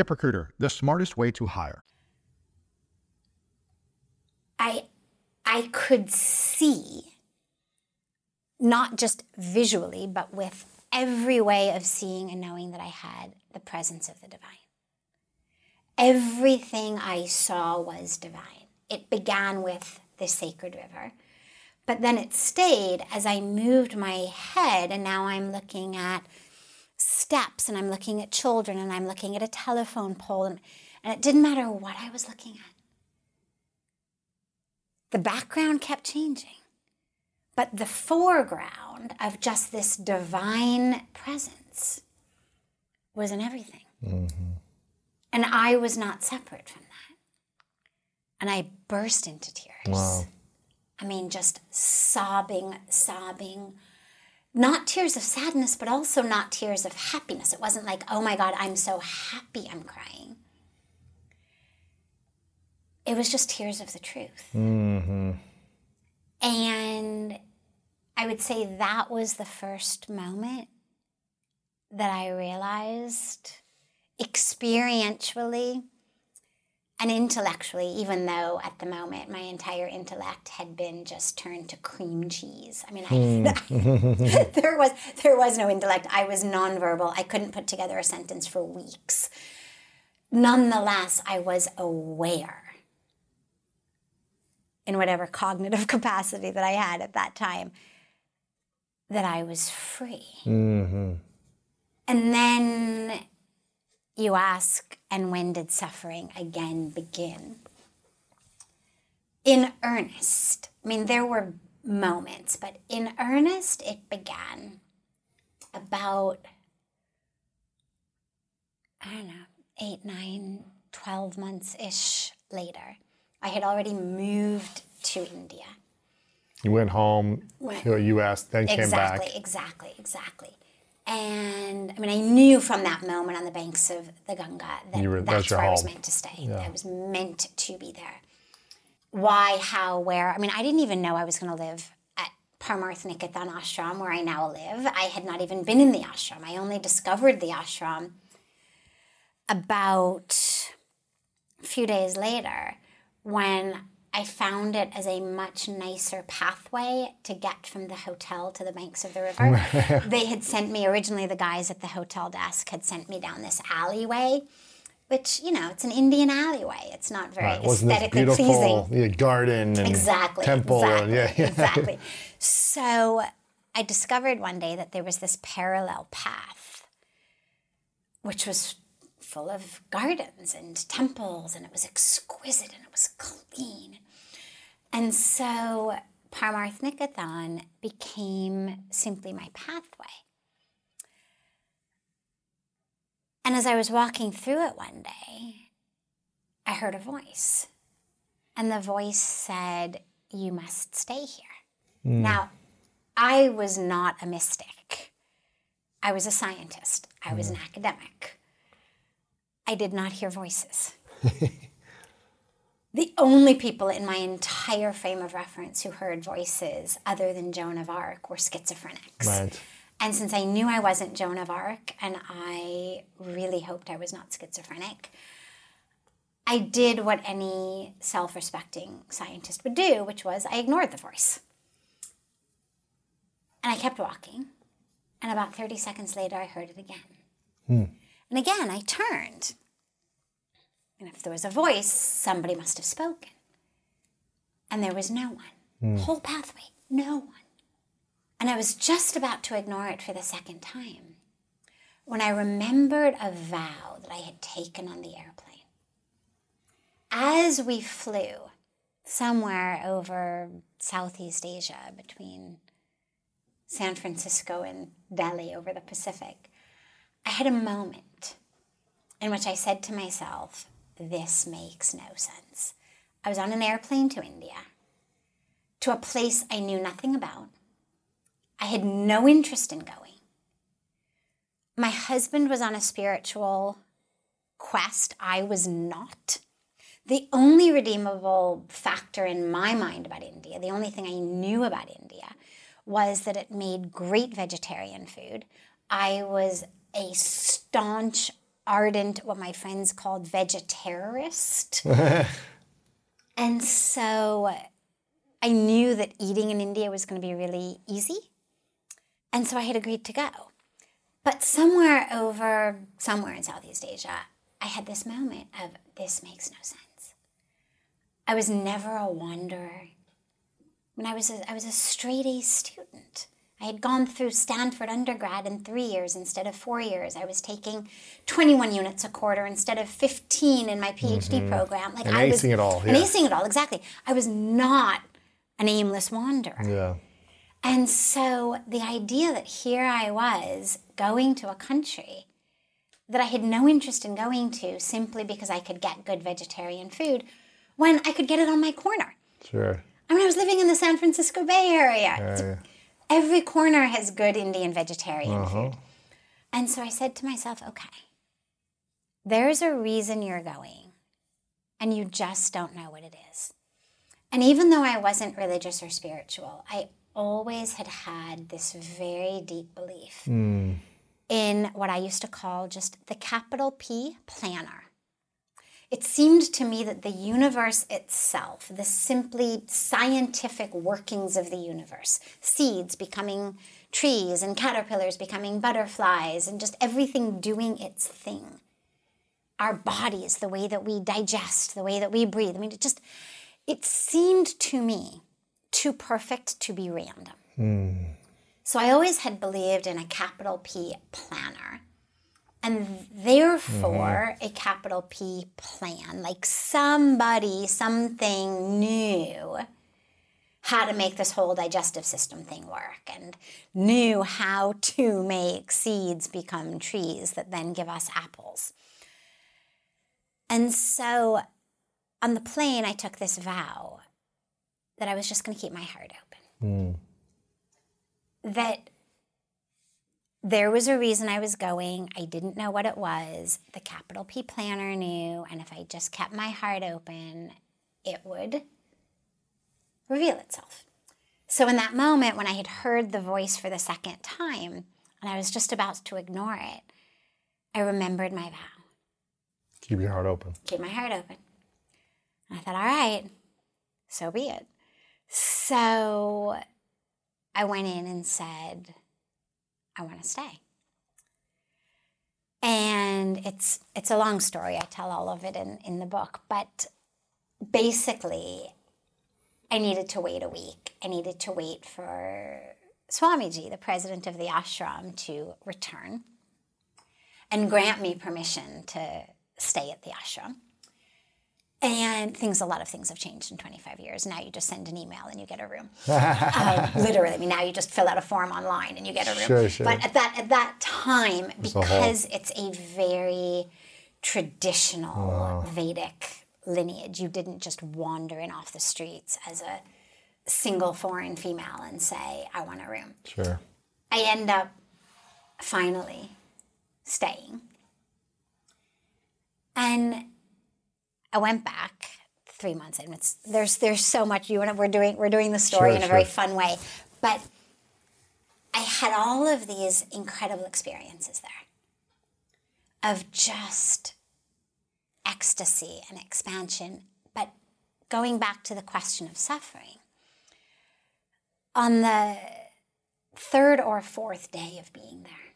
Speaker 2: ZipRecruiter, the smartest way to hire.
Speaker 1: I I could see not just visually, but with every way of seeing and knowing that I had the presence of the divine. Everything I saw was divine. It began with the sacred river, but then it stayed as I moved my head, and now I'm looking at steps and I'm looking at children and I'm looking at a telephone pole, and, and it didn't matter what I was looking at the background kept changing. But the foreground of just this divine presence was in everything. Mm-hmm. And I was not separate from that. And I burst into tears. Wow. I mean, just sobbing, sobbing. Not tears of sadness, but also not tears of happiness. It wasn't like, oh my God, I'm so happy I'm crying it was just tears of the truth. Mm-hmm. And I would say that was the first moment that I realized experientially and intellectually, even though at the moment my entire intellect had been just turned to cream cheese. I mean, I, mm. there was there was no intellect. I was nonverbal. I couldn't put together a sentence for weeks. Nonetheless, I was aware in whatever cognitive capacity that I had at that time, that I was free. Mm-hmm. And then you ask, and when did suffering again begin? In earnest, I mean, there were moments, but in earnest, it began about, I don't know, eight, nine, 12 months ish later. I had already moved to India.
Speaker 3: You went home
Speaker 1: Went-
Speaker 3: to the U.S., then came back.
Speaker 1: exactly, exactly, exactly. And I mean, I knew from that moment on the banks of the Ganga that
Speaker 3: were-
Speaker 1: that's,
Speaker 3: that's
Speaker 1: where I was meant to stay. I was meant to be there. Why, how, where? I mean, I didn't even know I was going to live at Parmarth Niketan Ashram, where I now live. I had not even been in the ashram. I only discovered the ashram about a few days later when I found it as a much nicer pathway to get from the hotel to the banks of the river. they had sent me, originally, the guys at the hotel desk had sent me down this alleyway, which, you know, it's an Indian alleyway. It's not very
Speaker 3: Right, Wasn't this
Speaker 1: aesthetically
Speaker 3: beautiful
Speaker 1: pleasing.
Speaker 3: yeah, garden and
Speaker 1: Exactly.
Speaker 3: temple?
Speaker 1: Exactly.
Speaker 3: And, yeah, yeah.
Speaker 1: exactly. So I discovered one day that there was this parallel path, which was full of gardens and temples, and it was exquisite and it was clean. And so Parmarth Niketan became simply my pathway. And as I was walking through it one day, I heard a voice. And the voice said, You must stay here. Hmm. Now, I was not a mystic. I was a scientist. I was an hmm. academic. I did not hear voices. the only people in my entire frame of reference who heard voices other than Joan of Arc were schizophrenics.
Speaker 3: Right.
Speaker 1: And since I knew I wasn't Joan of Arc and I really hoped I was not schizophrenic, I did what any self respecting scientist would do, which was I ignored the voice. And I kept walking. And about 30 seconds later, I heard it again. Hmm. And again, I turned. And if there was a voice, somebody must have spoken. And there was no one. Hmm. Whole pathway, no one. And I was just about to ignore it for the second time when I remembered a vow that I had taken on the airplane. As we flew somewhere over Southeast Asia between San Francisco and Delhi over the Pacific, I had a moment in which I said to myself, This makes no sense. I was on an airplane to India, to a place I knew nothing about. I had no interest in going. My husband was on a spiritual quest. I was not. The only redeemable factor in my mind about India, the only thing I knew about India, was that it made great vegetarian food. I was a staunch, ardent, what my friends called vegetarist. and so I knew that eating in India was going to be really easy. And so I had agreed to go. But somewhere over, somewhere in Southeast Asia, I had this moment of this makes no sense. I was never a wanderer. When I was a, I was a straight A student. I had gone through Stanford undergrad in three years instead of four years. I was taking 21 units a quarter instead of 15 in my PhD mm-hmm. program. Like
Speaker 3: And
Speaker 1: I was
Speaker 3: acing it all,
Speaker 1: And
Speaker 3: yeah.
Speaker 1: acing it all, exactly. I was not an aimless wanderer.
Speaker 3: Yeah.
Speaker 1: And so the idea that here I was going to a country that I had no interest in going to simply because I could get good vegetarian food when I could get it on my corner.
Speaker 3: Sure.
Speaker 1: I mean, I was living in the San Francisco Bay Area.
Speaker 3: Yeah.
Speaker 1: Every corner has good Indian vegetarian
Speaker 3: Uh-huh.
Speaker 1: food. And so I said to myself, okay, there's a reason you're going, and you just don't know what it is. And even though I wasn't religious or spiritual, I always had had this very deep belief in what I used to call just the capital P planner. It seemed to me that the universe itself, the simply scientific workings of the universe, seeds becoming trees and caterpillars becoming butterflies and just everything doing its thing. Our bodies, the way that we digest, the way that we breathe. I mean, it just, it seemed to me too perfect to be random. Hmm. So I always had believed in a capital P planner and therefore mm-hmm. a capital P plan. Like somebody, something knew how to make this whole digestive system thing work and knew how to make seeds become trees that then give us apples. And so on the plane, I took this vow that I was just going to keep my heart open. Hmm. that there was a reason I was going. I didn't know what it was. The capital P planner knew, and if I just kept my heart open, it would reveal itself. So, in that moment, when I had heard the voice for the second time and I was just about to ignore it, I remembered my vow
Speaker 3: Keep your heart open.
Speaker 1: keep my heart open. And I thought, all right, so be it. So I went in and said, I want to stay. And it's it's a long story. I tell all of it in, in the book. But basically, I needed to wait a week. I needed to wait for Swamiji, the president of the ashram, to return and grant me permission to stay at the ashram. And things, a lot of things have changed in 25 years. Now you just send an email and you get a room. um, literally, I mean, now you just fill out a form online and you get a room.
Speaker 3: Sure, sure.
Speaker 1: But at that at that time,
Speaker 3: a
Speaker 1: because it's a very traditional Vedic lineage, you didn't just wander in off the streets as a single foreign female and say, "I want a room."
Speaker 3: Sure.
Speaker 1: I end up finally staying. And I went back three months in. It's, there's there's so much you and we're doing we're doing the story
Speaker 3: Sure,
Speaker 1: in a very fun way. But I had all of these incredible experiences there of just ecstasy and expansion. But going back to the question of suffering, on the third or fourth day of being there.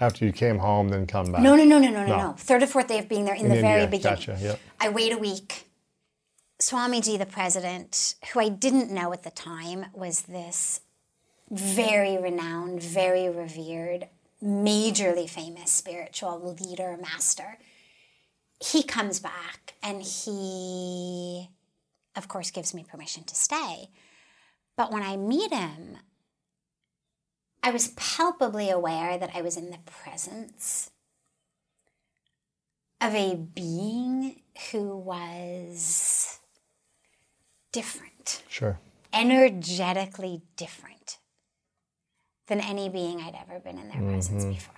Speaker 3: After you came home, then come back.
Speaker 1: No, no, no, no, no, no,
Speaker 3: No.
Speaker 1: Third or fourth day of being there in,
Speaker 3: In
Speaker 1: the very beginning.
Speaker 3: Gotcha. Yep.
Speaker 1: I wait a week. Swamiji, the president, who I didn't know at the time, was this very renowned, very revered, majorly famous spiritual leader, master. He comes back and he, of course, gives me permission to stay. But when I meet him, I was palpably aware that I was in the presence of a being who was different,
Speaker 3: Sure.
Speaker 1: energetically different than any being I'd ever been in their mm-hmm. presence before.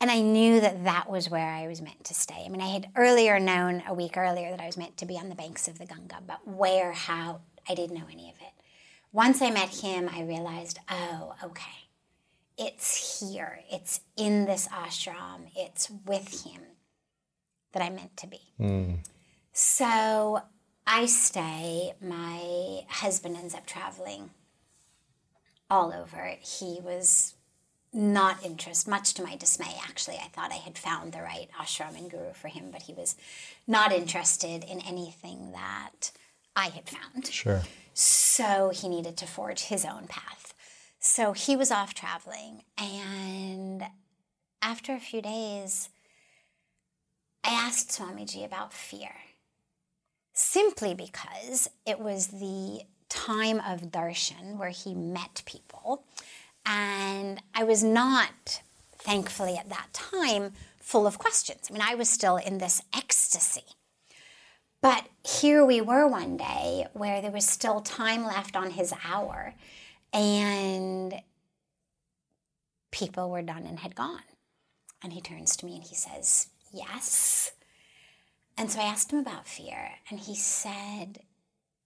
Speaker 1: And I knew that that was where I was meant to stay. I mean, I had earlier known a week earlier that I was meant to be on the banks of the Ganga, but where, how, I didn't know any of it. Once I met him, I realized, oh, okay, it's here, it's in this ashram, it's with him that I'm meant to be. Hmm. So I stay. My husband ends up traveling all over. He was not interested, much to my dismay, actually. I thought I had found the right ashram and guru for him, but he was not interested in anything that I had found.
Speaker 3: Sure.
Speaker 1: So he needed to forge his own path. So he was off traveling. And after a few days, I asked Swamiji about fear. Simply because it was the time of darshan where he met people. And I was not, thankfully, at that time, full of questions. I mean, I was still in this ecstasy. But here we were one day where there was still time left on his hour, and people were done and had gone. And he turns to me and he says, Yes. And so I asked him about fear, and he said,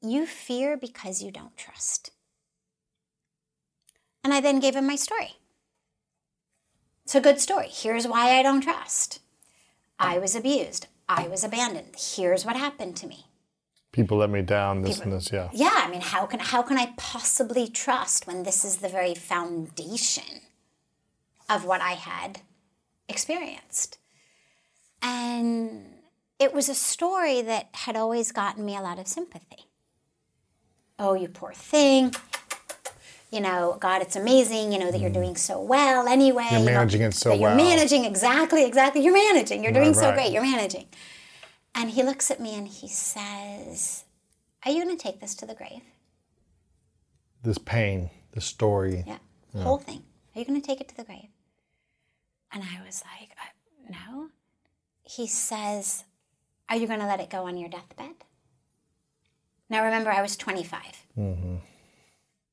Speaker 1: You fear because you don't trust. And I then gave him my story. It's a good story. Here's why I don't trust. I was abused. I was abandoned. Here's what happened to me.
Speaker 3: People let me down. This and this. Yeah.
Speaker 1: Yeah, I mean, how can how can I possibly trust when this is the very foundation of what I had experienced? And it was a story that had always gotten me a lot of sympathy. Oh, you poor thing. You know, God, it's amazing, you know, that you're doing so well anyway.
Speaker 3: Mm. You're
Speaker 1: you know,
Speaker 3: managing it so well.
Speaker 1: You're managing exactly, exactly. You're managing. You're doing
Speaker 3: Right,
Speaker 1: so
Speaker 3: right.
Speaker 1: great. You're managing. And he looks at me and he says, Are you going to take this to the grave?
Speaker 3: This pain, the story.
Speaker 1: Yeah, whole thing. Are you going to take it to the grave? And I was like, uh, No. He says, Are you going to let it go on your deathbed? Now remember, I was 25.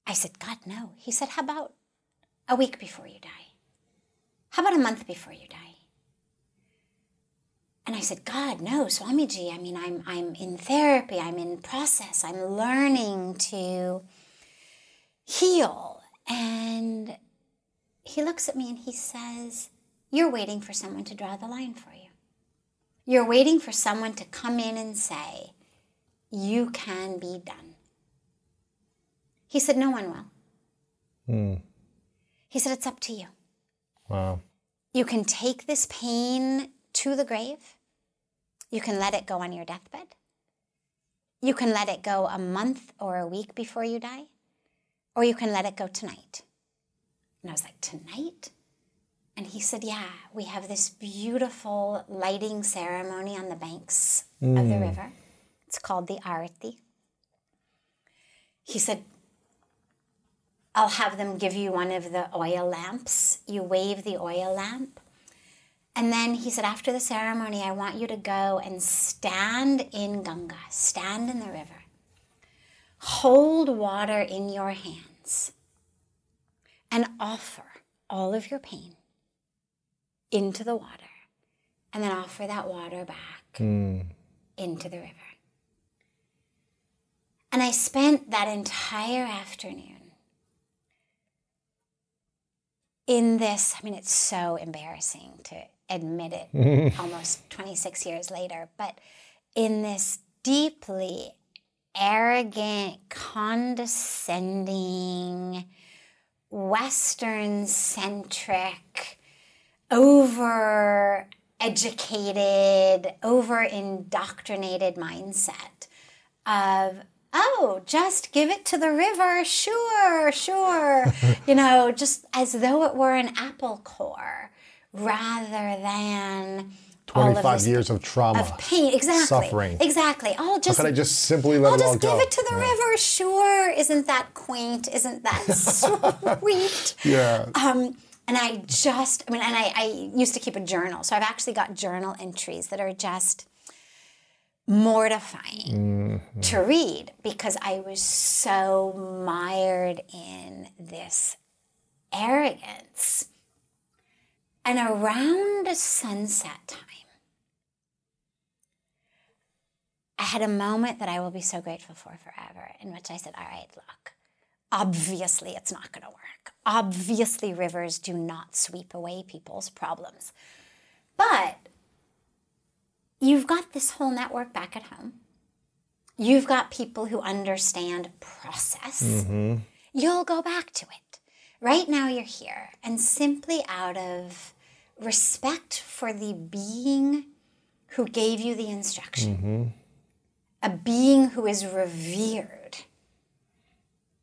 Speaker 1: I said, God, no. He said, How about a week before you die? How about a month before you die? And I said, God, no, Swamiji. I mean, I'm, I'm in therapy, I'm in process, I'm learning to heal. And he looks at me and he says, You're waiting for someone to draw the line for you. You're waiting for someone to come in and say, You can be done. He said, No one will. Hmm. He said, It's up to you.
Speaker 3: Wow.
Speaker 1: You can take this pain to the grave. You can let it go on your deathbed. You can let it go a month or a week before you die. Or you can let it go tonight. And I was like, Tonight? And he said, Yeah, we have this beautiful lighting ceremony on the banks of the hmm. river. It's called the Arati. He said, I'll have them give you one of the oil lamps. You wave the oil lamp. And then he said, after the ceremony, I want you to go and stand in Ganga, stand in the river. Hold water in your hands and offer all of your pain into the water. And then offer that water back hmm. into the river. And I spent that entire afternoon in this. I mean, it's so embarrassing to admit it almost 26 years later, but in this deeply arrogant, condescending, Western centric, over educated, over indoctrinated mindset of, oh, just give it to the river, sure, sure. you know, just as though it were an apple core rather than. all of
Speaker 3: 25 years of trauma.
Speaker 1: of pain, exactly,
Speaker 3: Suffering.
Speaker 1: exactly. I'll just
Speaker 3: Could I just simply let
Speaker 1: I'll
Speaker 3: it all
Speaker 1: just
Speaker 3: go?
Speaker 1: give it to the
Speaker 3: Yeah.
Speaker 1: river. Sure, isn't that quaint? Isn't that sweet?
Speaker 3: Yeah.
Speaker 1: Um, and I just, I mean, and I, I used to keep a journal, so I've actually got journal entries that are just mortifying mm-hmm. to read because I was so mired in this arrogance. And around sunset time, I had a moment that I will be so grateful for forever, in which I said, All right, look, obviously it's not going to work. Obviously, rivers do not sweep away people's problems. But you've got this whole network back at home. You've got people who understand process. You'll go back to it. Right now, you're here, and simply out of respect for the being who gave you the instruction, a being who is revered,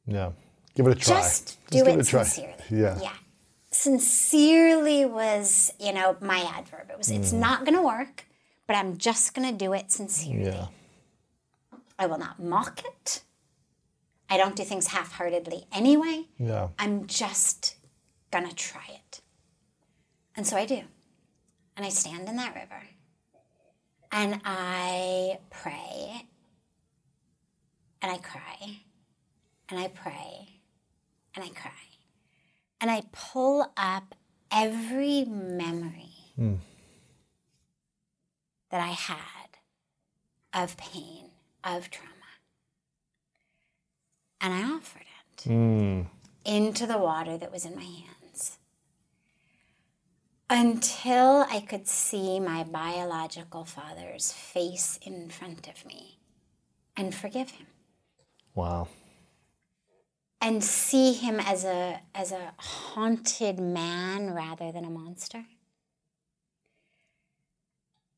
Speaker 3: Yeah. Give it a try.
Speaker 1: just do
Speaker 3: give
Speaker 1: it,
Speaker 3: a try.
Speaker 1: sincerely.
Speaker 3: Yeah.
Speaker 1: Yeah. Sincerely was, you know, my adverb. It was, it's
Speaker 3: Mm.
Speaker 1: not going to work, but I'm just going to do it sincerely.
Speaker 3: Yeah.
Speaker 1: I will not mock it. I don't do things half heartedly anyway.
Speaker 3: Yeah.
Speaker 1: I'm just going to try it. And so I do. And I stand in that river and I pray and I cry and I pray and I cry. And I pull up every memory hmm. That I had of pain, of trauma. And I offered it hmm. into the water that was in my hands until I could see my biological father's face in front of me and forgive him
Speaker 3: Wow.
Speaker 1: and see him as a as a haunted man rather than a monster.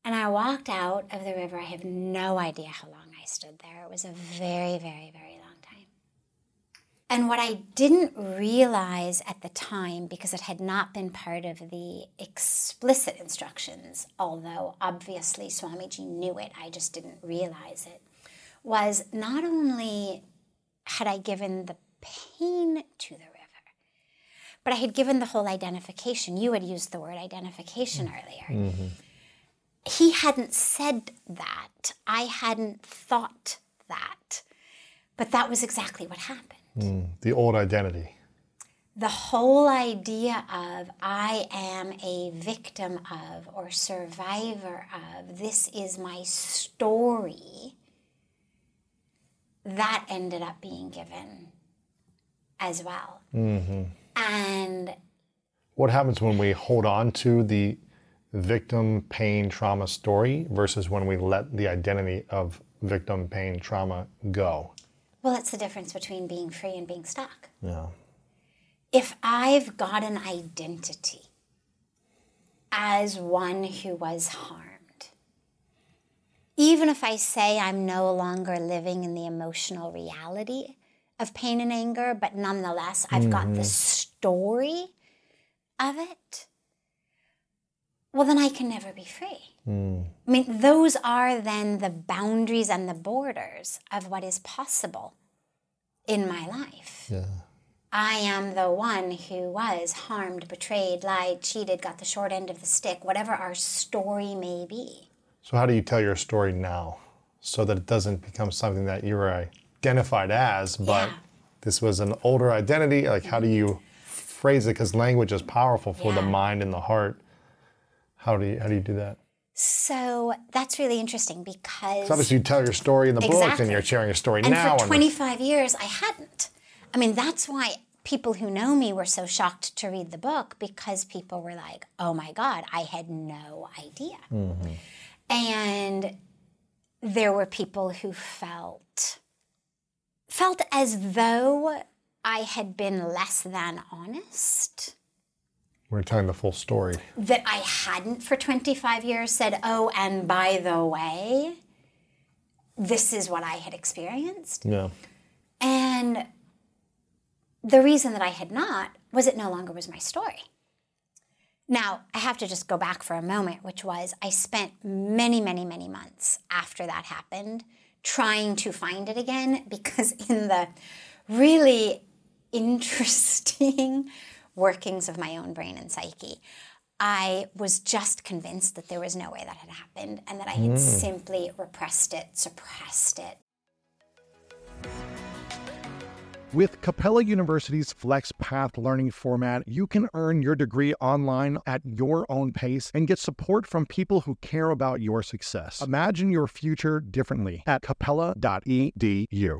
Speaker 1: And I walked out of the river. I have no idea how long I stood there. It was a very, very, very long time. And what I didn't realize at the time, because it had not been part of the explicit instructions, although obviously Swamiji knew it, I just didn't realize it, was not only had I given the pain to the river, but I had given the whole identification. You had used the word identification mm-hmm. earlier. Mm-hmm. He hadn't said that. I hadn't thought that. But that was exactly what happened.
Speaker 3: Hmm, the old identity.
Speaker 1: The whole idea of I am a victim of or survivor of, this is my story, that ended up being given as well. Mm-hmm. And
Speaker 3: What happens when we hold on to the victim pain trauma story versus when we let the identity of victim pain trauma go?
Speaker 1: well, it's the difference between being free and being stuck.
Speaker 3: Yeah.
Speaker 1: if I've got an identity as one who was harmed, even if I say I'm no longer living in the emotional reality of pain and anger, but nonetheless, I've got the mm-hmm. story of it, well, then I can never be free. Hmm. I mean, those are then the boundaries and the borders of what is possible in my life.
Speaker 3: Yeah.
Speaker 1: I am the one who was harmed, betrayed, lied, cheated, got the short end of the stick, whatever our story may be.
Speaker 3: So, how do you tell your story now so that it doesn't become something that you're identified as, but
Speaker 1: Yeah.
Speaker 3: this was an older identity? Like, how do you phrase it? Because language is powerful for the mind and the heart. How do you, how do you do that?
Speaker 1: So that's really interesting because.
Speaker 3: So obviously, you tell your story in the book, and you're sharing your story
Speaker 1: and
Speaker 3: now.
Speaker 1: for
Speaker 3: and-
Speaker 1: 25 years, I hadn't. I mean, that's why people who know me were so shocked to read the book because people were like, oh my God, I had no idea. Mm-hmm. And there were people who felt felt as though I had been less than honest
Speaker 3: we're telling the full story.
Speaker 1: that I hadn't for 25 years said, oh, and by the way, this is what I had experienced.
Speaker 3: Yeah.
Speaker 1: And the reason that I had not was it no longer was my story. Now, I have to just go back for a moment, which was I spent many, many, many months after that happened trying to find it again because, in the really interesting workings of my own brain and psyche, I was just convinced that there was no way that had happened and that I had mm. simply repressed it, suppressed it,
Speaker 2: With Capella University's Flex Path learning format, you can earn your degree online at your own pace and get support from people who care about your success. Imagine your future differently at capella.edu.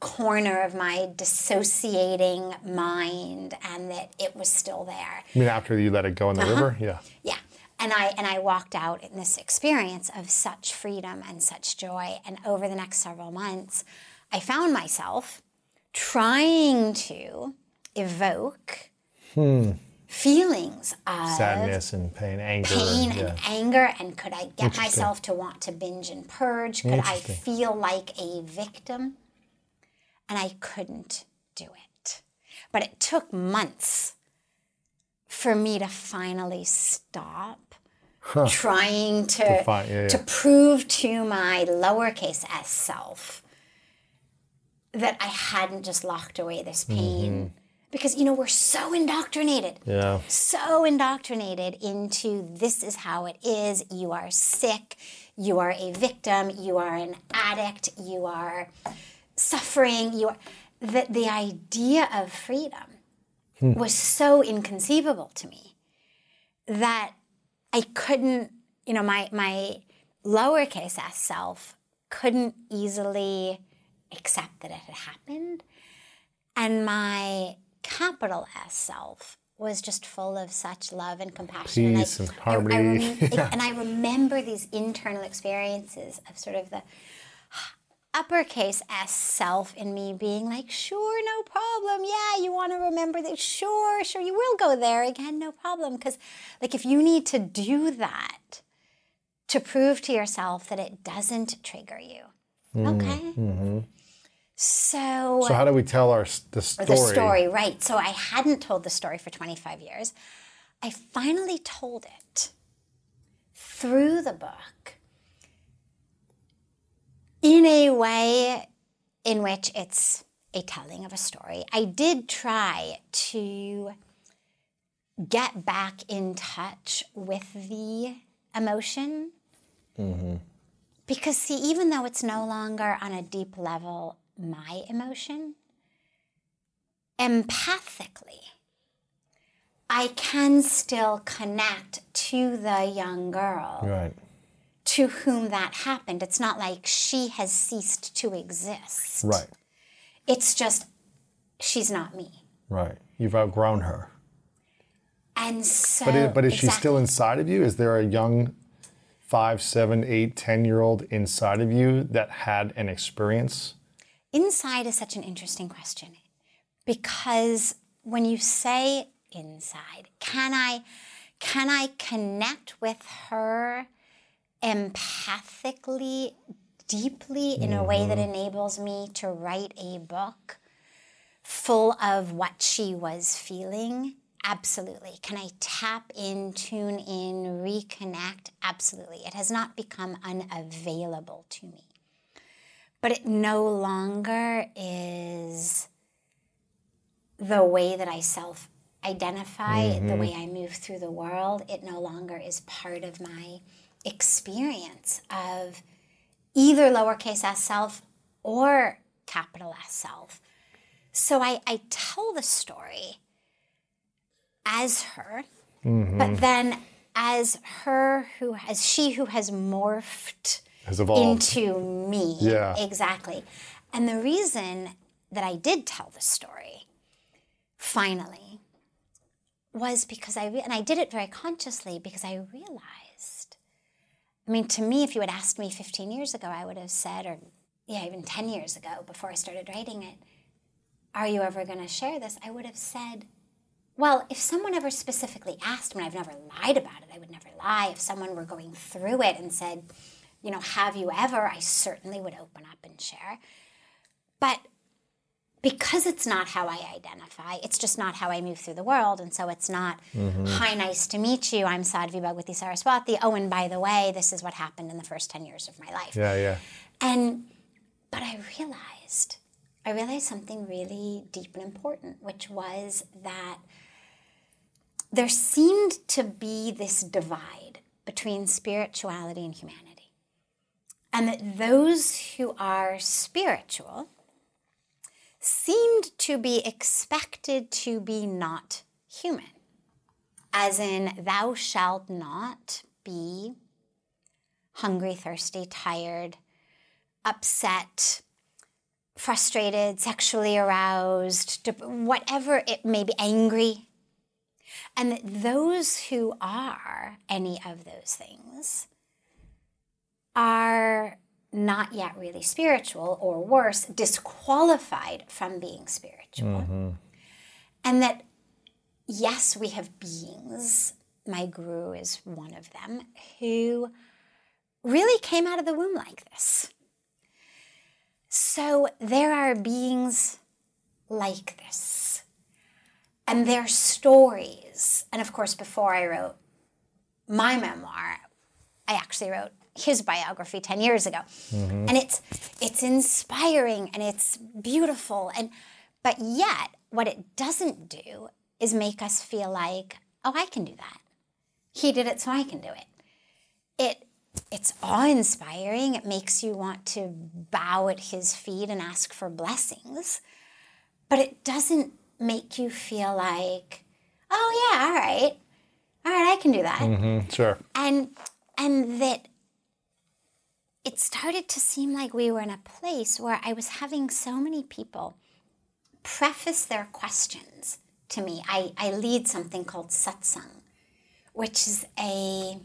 Speaker 1: corner of my dissociating mind and that it was still there.
Speaker 3: I mean, after you let it go in the river? Uh-huh. Yeah.
Speaker 1: Yeah. And I and I walked out in this experience of such freedom and such joy and over the next several months I found myself trying to evoke hmm. feelings of
Speaker 3: Sadness and pain, anger.
Speaker 1: pain
Speaker 3: and,
Speaker 1: and
Speaker 3: yeah.
Speaker 1: anger and could I get myself to want to binge and purge? Could I feel like a victim? And I couldn't do it. But it took months for me to finally stop trying to,
Speaker 3: find- yeah,
Speaker 1: to prove to my lowercase s self that I hadn't just locked away this pain.
Speaker 3: Mm-hmm.
Speaker 1: Because, you know, we're so indoctrinated
Speaker 3: Yeah.
Speaker 1: so indoctrinated into this is how it is. You are sick. You are a victim. You are an addict. You are suffering. You are that the idea of freedom hmm. was so inconceivable to me that I couldn't, you know, my my lowercase s self couldn't easily accept that it had happened. And my capital S self was just full of such love and compassion.
Speaker 3: Peace and
Speaker 1: I, I
Speaker 3: harmony.
Speaker 1: rem- and I remember these internal experiences of sort of the uppercase S self in me being like, sure, no problem. Yeah, you want to remember that? Sure, sure, you will go there again, no problem. Because, like, if you need to do that to prove to yourself that it doesn't trigger you, mm, okay? Mm-hmm. So,
Speaker 3: So how do we tell our the story?
Speaker 1: the story, right. So I hadn't told the story for 25 years. I finally told it through the book in a way in which it's a telling of a story. I did try to get back in touch with the emotion. Mm-hmm. Because, see, even though it's no longer on a deep level my emotion, empathically, I can still connect to the young girl
Speaker 3: Right.
Speaker 1: To whom that happened. It's not like she has ceased to exist.
Speaker 3: Right.
Speaker 1: It's just she's not me.
Speaker 3: Right. You've outgrown her.
Speaker 1: And so
Speaker 3: But, it, but is she still inside of you? Is there a young five, seven, eight, ten year old inside of you that had an experience?
Speaker 1: Inside is such an interesting question because when you say inside, can I can I connect with her empathically, deeply in a way that mm-hmm. enables me to write a book full of what she was feeling? Absolutely. Can I tap in, tune in, reconnect? Absolutely. It has not become unavailable to me but it no longer is the way that I self identify, the mm-hmm. way I move through the world. It no longer is part of my experience of either lowercase s self or capital S self. So I, I tell the story as her, but mm-hmm. then as her who as she who has morphed
Speaker 3: Has evolved.
Speaker 1: into me.
Speaker 3: Yeah.
Speaker 1: Exactly. And the reason that I did tell the story finally was because I, re- and I did it very consciously because I realized. I mean, to me, if you had asked me 15 years ago, I would have said, or yeah, even 10 years ago before I started writing it, are you ever going to share this? I would have said, well, if someone ever specifically asked me, I've never lied about it, I would never lie. If someone were going through it and said, you know, have you ever, I certainly would open up and share. But because it's not how I identify, it's just not how I move through the world. And so it's not, mm-hmm. hi, nice to meet you. I'm Sadhvi Bhagawati Saraswati. Oh, and by the way, this is what happened in the first 10 years of my life.
Speaker 3: Yeah, yeah.
Speaker 1: And but I realized, I realized something really deep and important, which was that there seemed to be this divide between spirituality and humanity. And that those who are spiritual seemed to be expected to be not human. As in, thou shalt not be hungry, thirsty, tired, upset, frustrated, sexually aroused, whatever it may be, angry. And that those who are any of those things are not yet really spiritual, or worse, disqualified from being spiritual. Mm-hmm. And that, yes, we have beings, my guru is one of them, who really came out of the womb like this. So there are beings like this. And their stories, and of course, before I wrote my memoir, I actually wrote his biography 10 years ago. And it's it's inspiring and it's beautiful and but yet what it doesn't do is make us feel like, oh, I can do that. He did it so I can do it. It it's awe-inspiring. It makes you want to bow at his feet and ask for blessings. But it doesn't make you feel like, oh yeah, all right. All right, I can do that
Speaker 3: Mm-hmm. sure.
Speaker 1: and and that it started to seem like we were in a place where I was having so many people preface their questions to me. I, I lead something called satsang, which is a,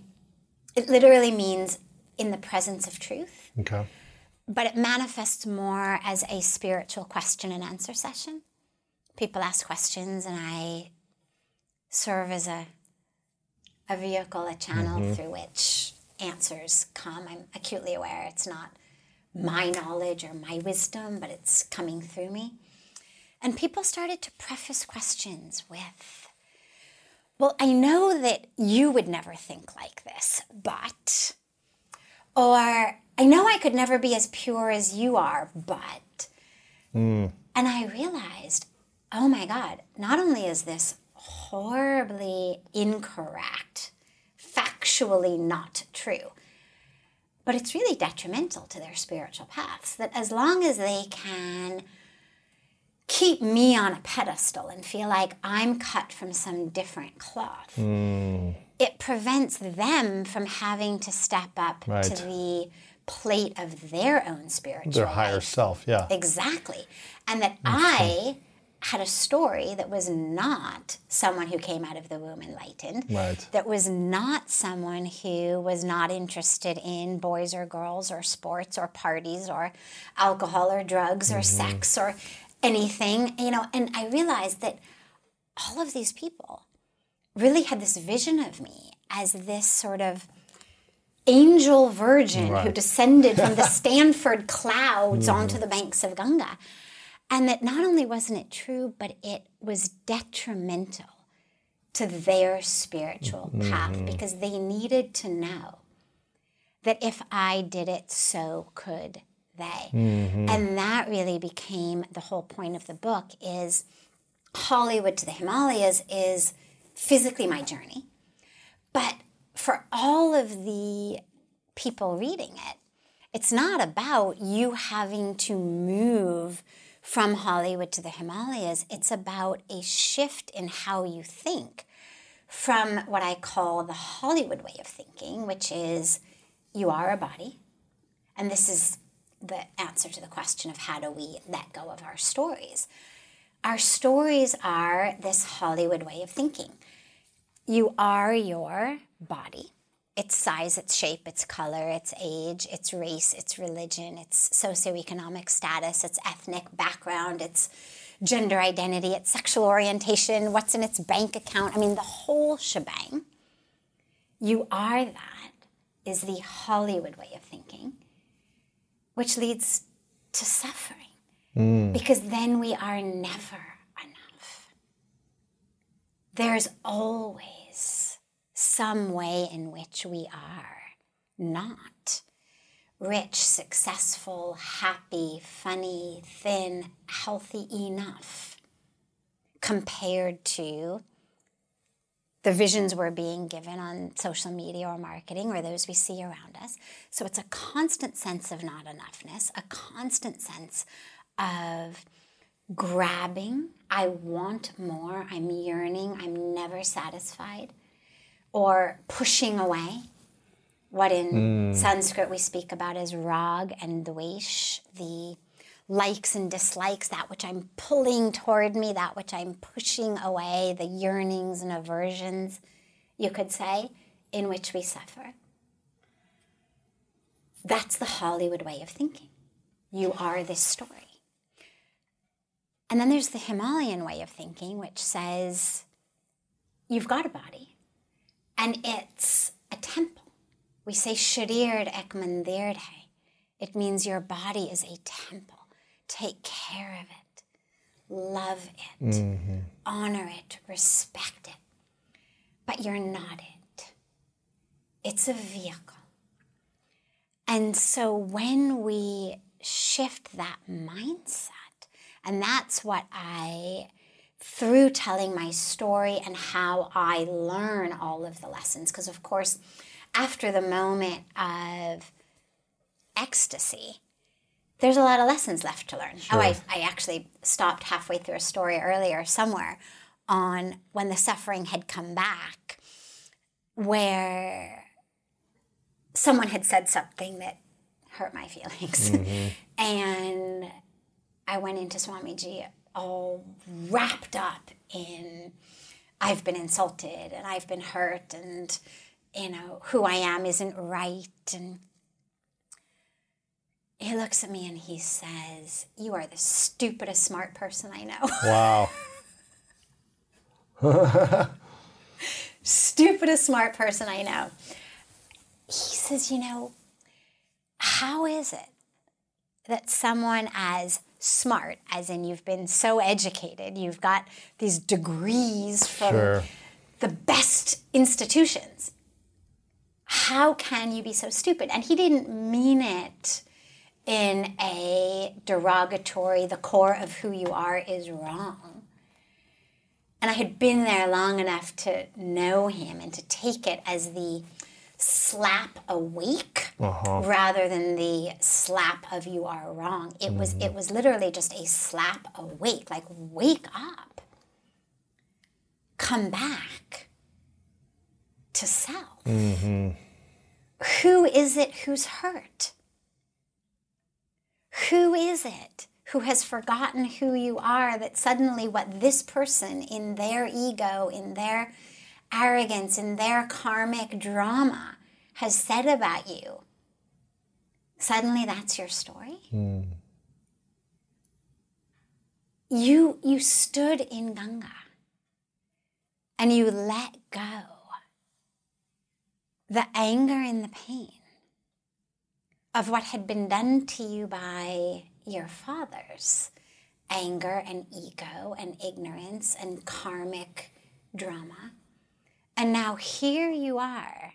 Speaker 1: it literally means in the presence of truth.
Speaker 3: Okay.
Speaker 1: But it manifests more as a spiritual question and answer session. People ask questions, and I serve as a, a vehicle, a channel mm-hmm. through which answers come. I'm acutely aware it's not my knowledge or my wisdom, but it's coming through me. And people started to preface questions with, Well, I know that you would never think like this, but, or I know I could never be as pure as you are, but. Mm. And I realized, oh my God, not only is this horribly incorrect, factually not true, but it's really detrimental to their spiritual paths. That as long as they can keep me on a pedestal and feel like I'm cut from some different cloth. Mm. It prevents them from having to step up right. to the plate of their own spiritual
Speaker 3: their higher
Speaker 1: life.
Speaker 3: self yeah
Speaker 1: exactly and that i had a story that was not someone who came out of the womb enlightened
Speaker 3: right.
Speaker 1: that was not someone who was not interested in boys or girls or sports or parties or alcohol or drugs or mm-hmm. sex or anything, you know, and I realized that all of these people really had this vision of me as this sort of angel virgin right. who descended from the Stanford clouds mm-hmm. onto the banks of Ganga. And that not only wasn't it true, but it was detrimental to their spiritual mm-hmm. path because they needed to know that if I did it, so could they. Mm-hmm. And that really became the whole point of the book is Hollywood to the Himalayas is physically my journey. But for all of the people reading it, it's not about you having to move from Hollywood to the Himalayas. It's about a shift in how you think from what I call the Hollywood way of thinking, which is you are a body. And this is the answer to the question of how do we let go of our stories. Our stories are this Hollywood way of thinking. You are your body, its size, its shape, its color, its age, its race, its religion, its socioeconomic status, its ethnic background, its gender identity, its sexual orientation, what's in its bank account. I mean, the whole shebang. You are that is the Hollywood way of thinking which leads to suffering. Mm. Because then we are never enough. There's always some way in which we are not rich, successful, happy, funny, thin, healthy enough compared to the visions we're being given on social media or marketing or those we see around us. So it's a constant sense of not enoughness, a constant sense of grabbing. I want more. I'm yearning. I'm never satisfied. Or pushing away. What in mm. Sanskrit we speak about as rag and dvesh, the likes and dislikes, that which I'm pulling toward me, that which I'm pushing away, the yearnings and aversions, you could say, in which we suffer. That's the Hollywood way of thinking. You are this story. And then there's the Himalayan way of thinking, which says you've got a body and it's a temple. We say Sharir ek mandir hai. It means your body is a temple. Take care of it, love it, mm-hmm. honor it, respect it. But you're not it, it's a vehicle. And so when we shift that mindset, and that's what I, through telling my story and how I learn all of the lessons, because of course, after the moment of ecstasy, there's a lot of lessons left to learn. Sure. Oh, I, I actually stopped halfway through a story earlier somewhere on when the suffering had come back, where someone had said something that hurt my feelings. Mm-hmm. and I went into Swamiji all wrapped up in I've been insulted and I've been hurt and you know who I am isn't right and he looks at me and he says, "You are the stupidest smart person I know."
Speaker 3: Wow.
Speaker 1: stupidest smart person I know. He says, "You know, how is it that someone as smart, as in you've been so educated, you've got these degrees from
Speaker 3: Sure.
Speaker 1: the best institutions. How can you be so stupid? And he didn't mean it in a derogatory, the core of who you are is wrong. And I had been there long enough to know him and to take it as the slap awake uh-huh. rather than the slap of you are wrong. It was mm-hmm. it was literally just a slap awake, like wake up. Come back to self. Mm-hmm. Who is it who's hurt? Who is it who has forgotten who you are that suddenly what this person in their ego, in their arrogance, and their karmic drama has said about you? Suddenly that's your story? Hmm. You, you stood in Ganga and you let go the anger and the pain of what had been done to you by your fathers anger and ego and ignorance and karmic drama. And now here you are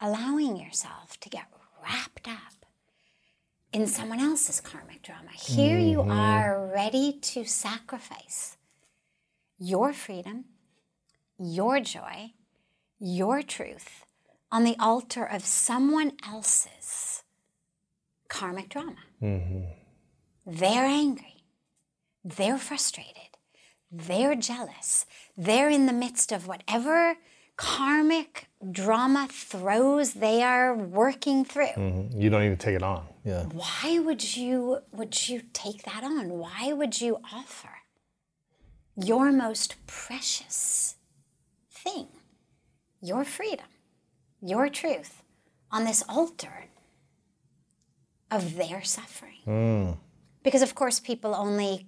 Speaker 1: allowing yourself to get wrapped up in someone else's karmic drama. Here you mm-hmm. are ready to sacrifice your freedom, your joy, your truth on the altar of someone else's karmic drama. Mm-hmm. They're angry. They're frustrated. They're jealous. They're in the midst of whatever karmic drama throws they are working through. Mm-hmm.
Speaker 3: You don't need to take it on. Yeah.
Speaker 1: Why would you would you take that on? Why would you offer your most precious thing, your freedom, your truth, on this altar of their suffering? Mm. Because of course people only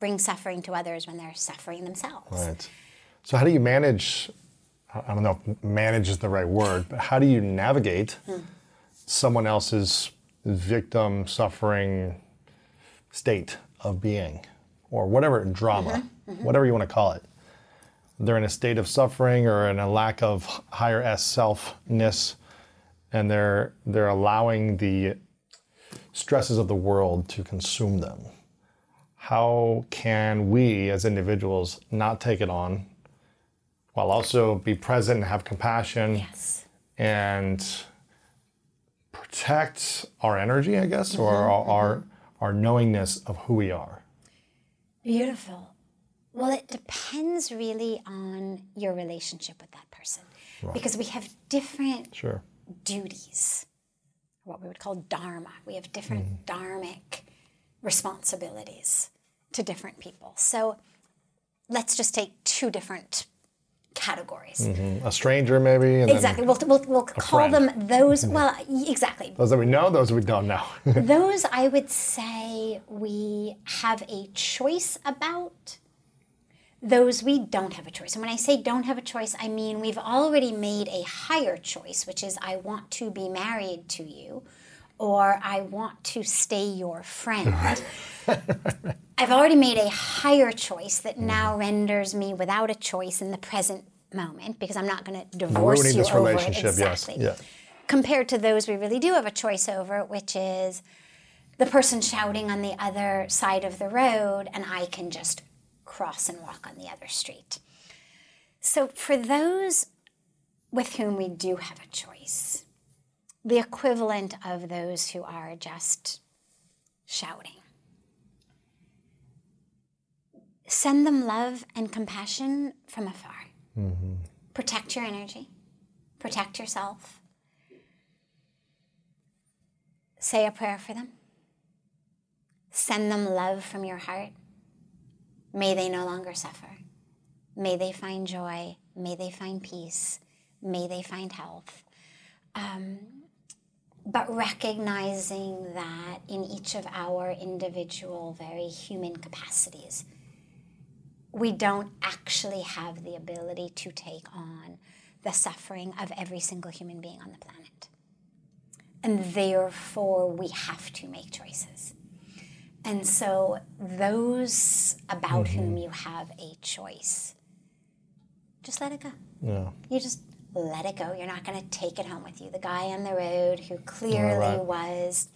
Speaker 1: bring suffering to others when they're suffering themselves.
Speaker 3: Right. So how do you manage? I don't know if manage is the right word, but how do you navigate hmm. someone else's victim suffering state of being, or whatever drama, mm-hmm. Mm-hmm. whatever you want to call it? They're in a state of suffering or in a lack of higher S selfness, and they're they're allowing the stresses of the world to consume them. How can we as individuals not take it on while also be present and have compassion
Speaker 1: Yes.
Speaker 3: and protect our energy, I guess, or mm-hmm, our, our mm-hmm. our knowingness of who we are?
Speaker 1: Beautiful. Well, it depends really on your relationship with that person. Because we have different
Speaker 3: Sure.
Speaker 1: duties, what we would call dharma. We have different mm. dharmic responsibilities to different people. So let's just take two different categories. Mm-hmm.
Speaker 3: A stranger, maybe,
Speaker 1: Exactly. We'll, we'll, we'll call
Speaker 3: friend.
Speaker 1: them those. Mm-hmm. Well, exactly.
Speaker 3: those that we know, those that we don't know.
Speaker 1: Those I would say we have a choice about. Those we don't have a choice. And when I say don't have a choice, I mean we've already made a higher choice, which is I want to be married to you or I want to stay your friend. I've already made a higher choice that mm-hmm. now renders me without a choice in the present moment because I'm not going to divorce
Speaker 3: Ruining
Speaker 1: you
Speaker 3: this
Speaker 1: over
Speaker 3: relationship,
Speaker 1: it.
Speaker 3: yes.
Speaker 1: Exactly
Speaker 3: Yeah.
Speaker 1: compared to those we really do have a choice over, which is the person shouting on the other side of the road, and I can just cross and walk on the other street. So, for those with whom we do have a choice, the equivalent of those who are just shouting, send them love and compassion from afar. Protect your energy, protect yourself. say a prayer for them. Send them love from your heart. May they no longer suffer. May they find joy. May they find peace. May they find health. Um, but recognizing that in each of our individual, very human capacities, we don't actually have the ability to take on the suffering of every single human being on the planet. And therefore, we have to make choices. And so, those about mm-hmm. whom you have a choice, just let it go.
Speaker 3: Yeah.
Speaker 1: You just let it go. You're not going to take it home with you. The guy on the road who clearly right. was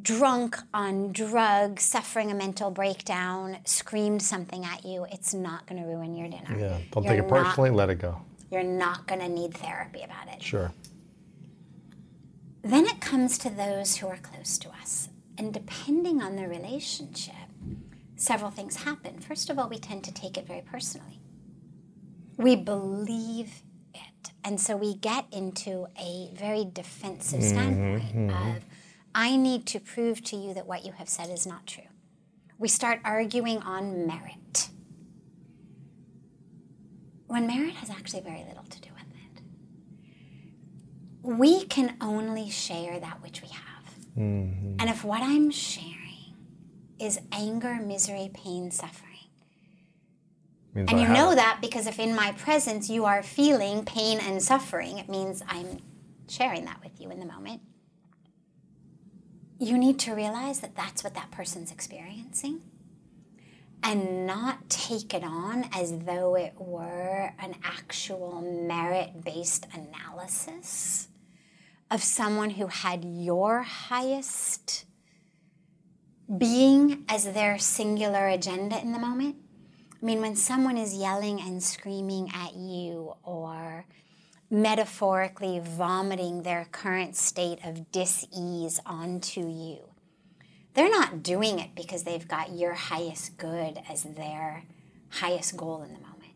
Speaker 1: drunk on drugs, suffering a mental breakdown, screamed something at you, it's not going to ruin your dinner.
Speaker 3: Yeah, don't you're take it personally, not, let it go.
Speaker 1: You're not going to need therapy about it.
Speaker 3: Sure.
Speaker 1: Then it comes to those who are close to us. And depending on the relationship, several things happen. First of all, we tend to take it very personally. We believe it. And so we get into a very defensive mm-hmm, standpoint mm-hmm. of, I need to prove to you that what you have said is not true. We start arguing on merit. When merit has actually very little to do with it. We can only share that which we have. Mm-hmm. And if what I'm sharing is anger, misery, pain, suffering, and I you know it. that because if in my presence you are feeling pain and suffering, it means I'm sharing that with you in the moment. You need to realize that that's what that person's experiencing and not take it on as though it were an actual merit based analysis of someone who had your highest being as their singular agenda in the moment. I mean, when someone is yelling and screaming at you or metaphorically vomiting their current state of dis-ease onto you. They're not doing it because they've got your highest good as their highest goal in the moment.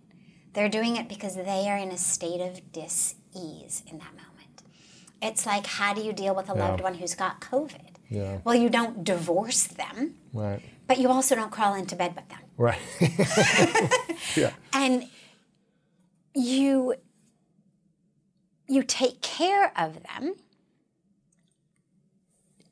Speaker 1: They're doing it because they are in a state of dis-ease in that moment. It's like how do you deal with a yeah. loved one who's got COVID?
Speaker 3: Yeah.
Speaker 1: Well, you don't divorce them.
Speaker 3: Right.
Speaker 1: But you also don't crawl into bed with them.
Speaker 3: Right. yeah.
Speaker 1: And you you take care of them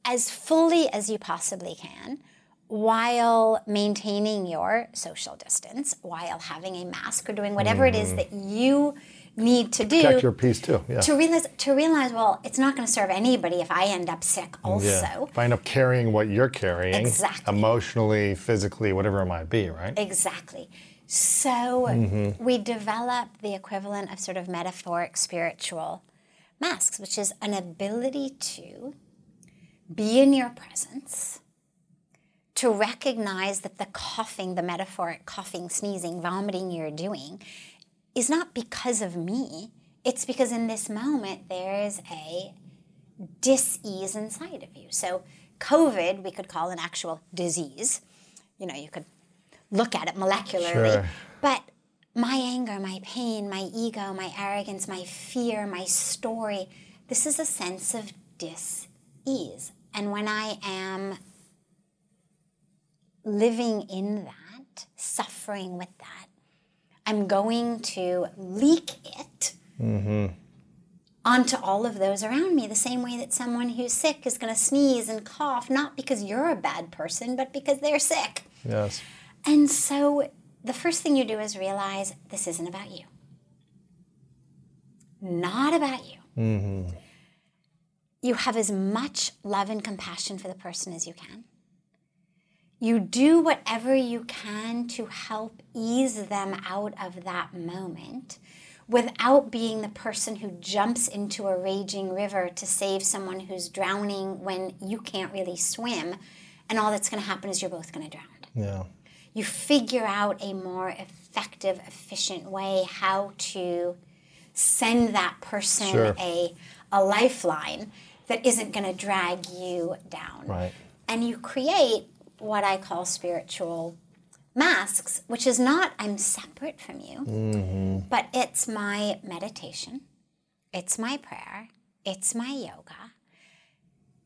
Speaker 1: as fully as you possibly can while maintaining your social distance, while having a mask or doing whatever mm-hmm. it is mm-hmm. that you need to do.
Speaker 3: Protect your peace too. Yeah.
Speaker 1: To realize, to realize, well, it's not going to serve anybody if I end up sick. Also, yeah.
Speaker 3: if I end up carrying what you're carrying,
Speaker 1: exactly,
Speaker 3: emotionally, physically, whatever it might be, right?
Speaker 1: Exactly. So mm-hmm. we develop the equivalent of sort of metaphoric spiritual masks, which is an ability to be in your presence, to recognize that the coughing, the metaphoric coughing, sneezing, vomiting you're doing is not because of me. It's because in this moment there is a dis-ease inside of you. So COVID, we could call an actual disease. You know, you could look at it molecularly. Sure. But my anger, my pain, my ego, my arrogance, my fear, my story, this is a sense of dis ease. And when I am living in that, suffering with that, I'm going to leak it mm-hmm. onto all of those around me, the same way that someone who's sick is going to sneeze and cough, not because you're a bad person, but because they're sick.
Speaker 3: Yes.
Speaker 1: And so the first thing you do is realize this isn't about you. Not about you. Mm-hmm. You have as much love and compassion for the person as you can. You do whatever you can to help ease them out of that moment without being the person who jumps into a raging river to save someone who's drowning when you can't really swim. And all that's going to happen is you're both going to drown.
Speaker 3: Yeah
Speaker 1: you figure out a more effective, efficient way how to send that person sure. a, a lifeline that isn't going to drag you down.
Speaker 3: Right.
Speaker 1: And you create what I call spiritual masks, which is not I'm separate from you, mm-hmm. but it's my meditation, it's my prayer, it's my yoga.